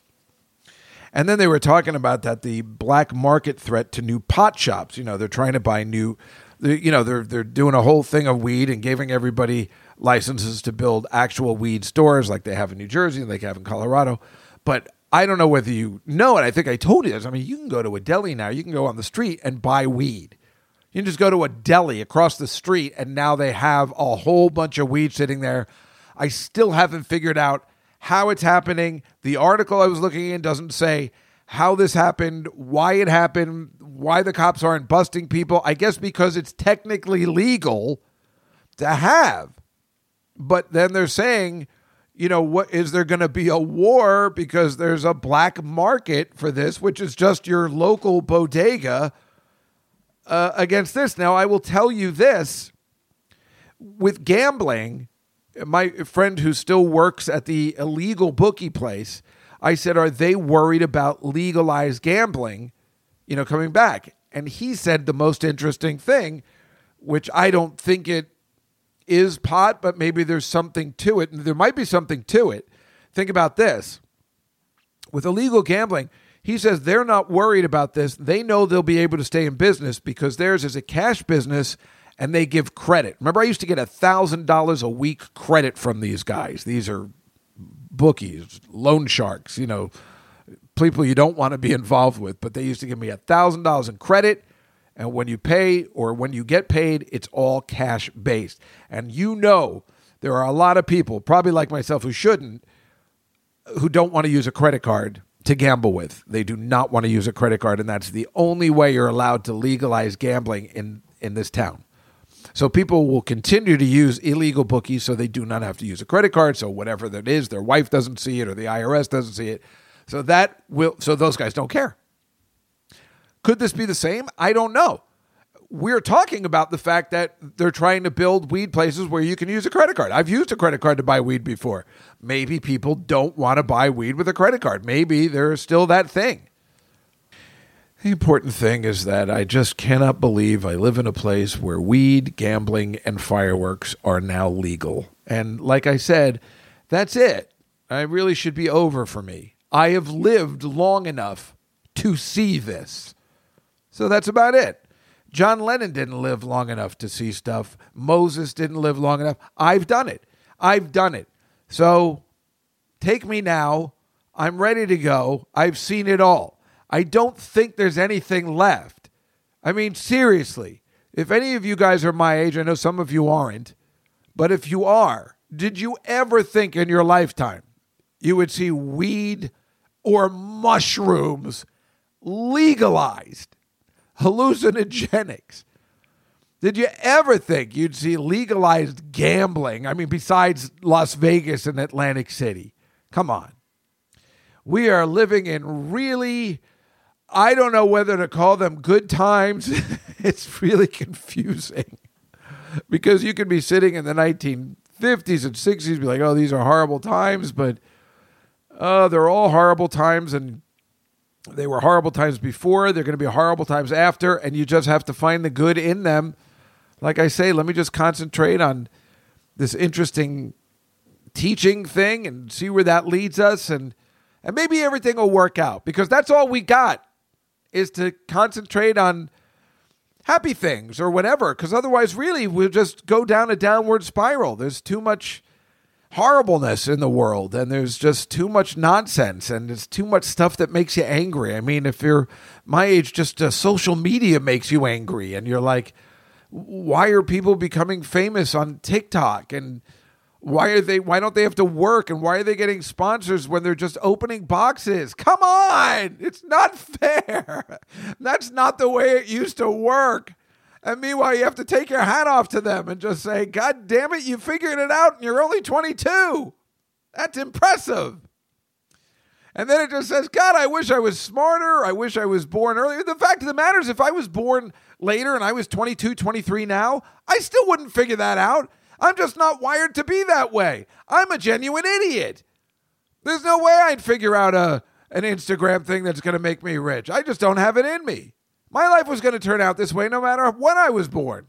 A: And then they were talking about that the black market threat to new pot shops. You know, they're trying to buy new, you know, they're they're doing a whole thing of weed and giving everybody licenses to build actual weed stores like they have in New Jersey and they have in Colorado. But I don't know whether you know it. I think I told you this. I mean, you can go to a deli now. You can go on the street and buy weed. You can just go to a deli across the street, and now they have a whole bunch of weed sitting there. I still haven't figured out how it's happening. The article I was looking in doesn't say how this happened, why it happened, why the cops aren't busting people. I guess because it's technically legal to have. But then they're saying, you know, what is there going to be a war because there's a black market for this, which is just your local bodega uh, against this. Now, I will tell you this with gambling, my friend who still works at the illegal bookie place, I said, Are they worried about legalized gambling, you know, coming back? And he said the most interesting thing, which I don't think it is pot, but maybe there's something to it. And there might be something to it. Think about this with illegal gambling, he says they're not worried about this. They know they'll be able to stay in business because theirs is a cash business and they give credit. Remember, I used to get $1,000 a week credit from these guys. These are bookies, loan sharks, you know, people you don't want to be involved with, but they used to give me $1,000 in credit. And when you pay or when you get paid, it's all cash based. And you know, there are a lot of people, probably like myself, who shouldn't, who don't want to use a credit card to gamble with. They do not want to use a credit card, and that's the only way you're allowed to legalize gambling in, in this town. So people will continue to use illegal bookies so they do not have to use a credit card. So whatever that is, their wife doesn't see it or the IRS doesn't see it. So that will so those guys don't care. Could this be the same? I don't know. We're talking about the fact that they're trying to build weed places where you can use a credit card. I've used a credit card to buy weed before. Maybe people don't want to buy weed with a credit card. Maybe there's still that thing. The important thing is that I just cannot believe I live in a place where weed, gambling, and fireworks are now legal. And like I said, that's it. I really should be over for me. I have lived long enough to see this. So that's about it. John Lennon didn't live long enough to see stuff. Moses didn't live long enough. I've done it. I've done it. So take me now. I'm ready to go. I've seen it all. I don't think there's anything left. I mean, seriously, if any of you guys are my age, I know some of you aren't, but if you are, did you ever think in your lifetime you would see weed or mushrooms legalized? Hallucinogenics. Did you ever think you'd see legalized gambling? I mean, besides Las Vegas and Atlantic City. Come on. We are living in really I don't know whether to call them good times. it's really confusing because you could be sitting in the 1950s and 60s, be like, oh, these are horrible times, but uh, they're all horrible times and they were horrible times before. They're going to be horrible times after, and you just have to find the good in them. Like I say, let me just concentrate on this interesting teaching thing and see where that leads us and and maybe everything will work out because that's all we got is to concentrate on happy things or whatever because otherwise really we'll just go down a downward spiral there's too much horribleness in the world and there's just too much nonsense and it's too much stuff that makes you angry i mean if you're my age just uh, social media makes you angry and you're like why are people becoming famous on tiktok and why are they why don't they have to work and why are they getting sponsors when they're just opening boxes? Come on. It's not fair. That's not the way it used to work. And meanwhile, you have to take your hat off to them and just say, God damn it, you figured it out and you're only 22. That's impressive. And then it just says, God, I wish I was smarter. I wish I was born earlier. The fact of the matter is, if I was born later and I was 22, 23 now, I still wouldn't figure that out. I'm just not wired to be that way. I'm a genuine idiot. There's no way I'd figure out a an Instagram thing that's going to make me rich. I just don't have it in me. My life was going to turn out this way no matter when I was born.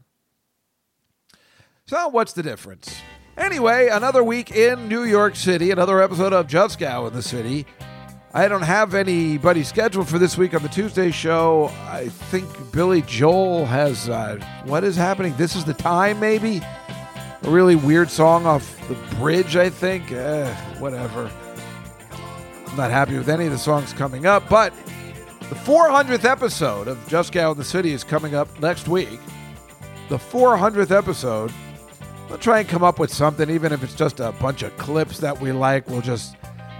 A: So, what's the difference? Anyway, another week in New York City, another episode of Juskow in the City. I don't have anybody scheduled for this week on the Tuesday show. I think Billy Joel has. Uh, what is happening? This is the time, maybe? A really weird song off the bridge, I think. Eh, whatever. I'm not happy with any of the songs coming up, but the 400th episode of Juskow in the City is coming up next week. The 400th episode. We'll try and come up with something, even if it's just a bunch of clips that we like. We'll just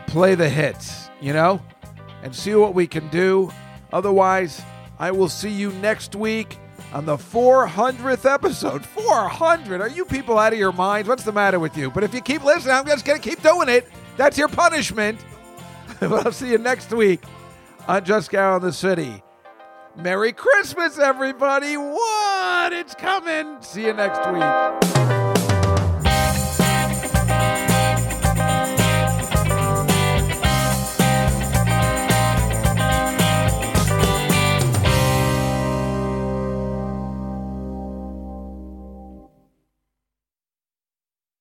A: play the hits, you know, and see what we can do. Otherwise, I will see you next week on the 400th episode. 400? Are you people out of your minds? What's the matter with you? But if you keep listening, I'm just going to keep doing it. That's your punishment. but I'll see you next week on Juskow in the City. Merry Christmas, everybody. What? It's coming. See you next week.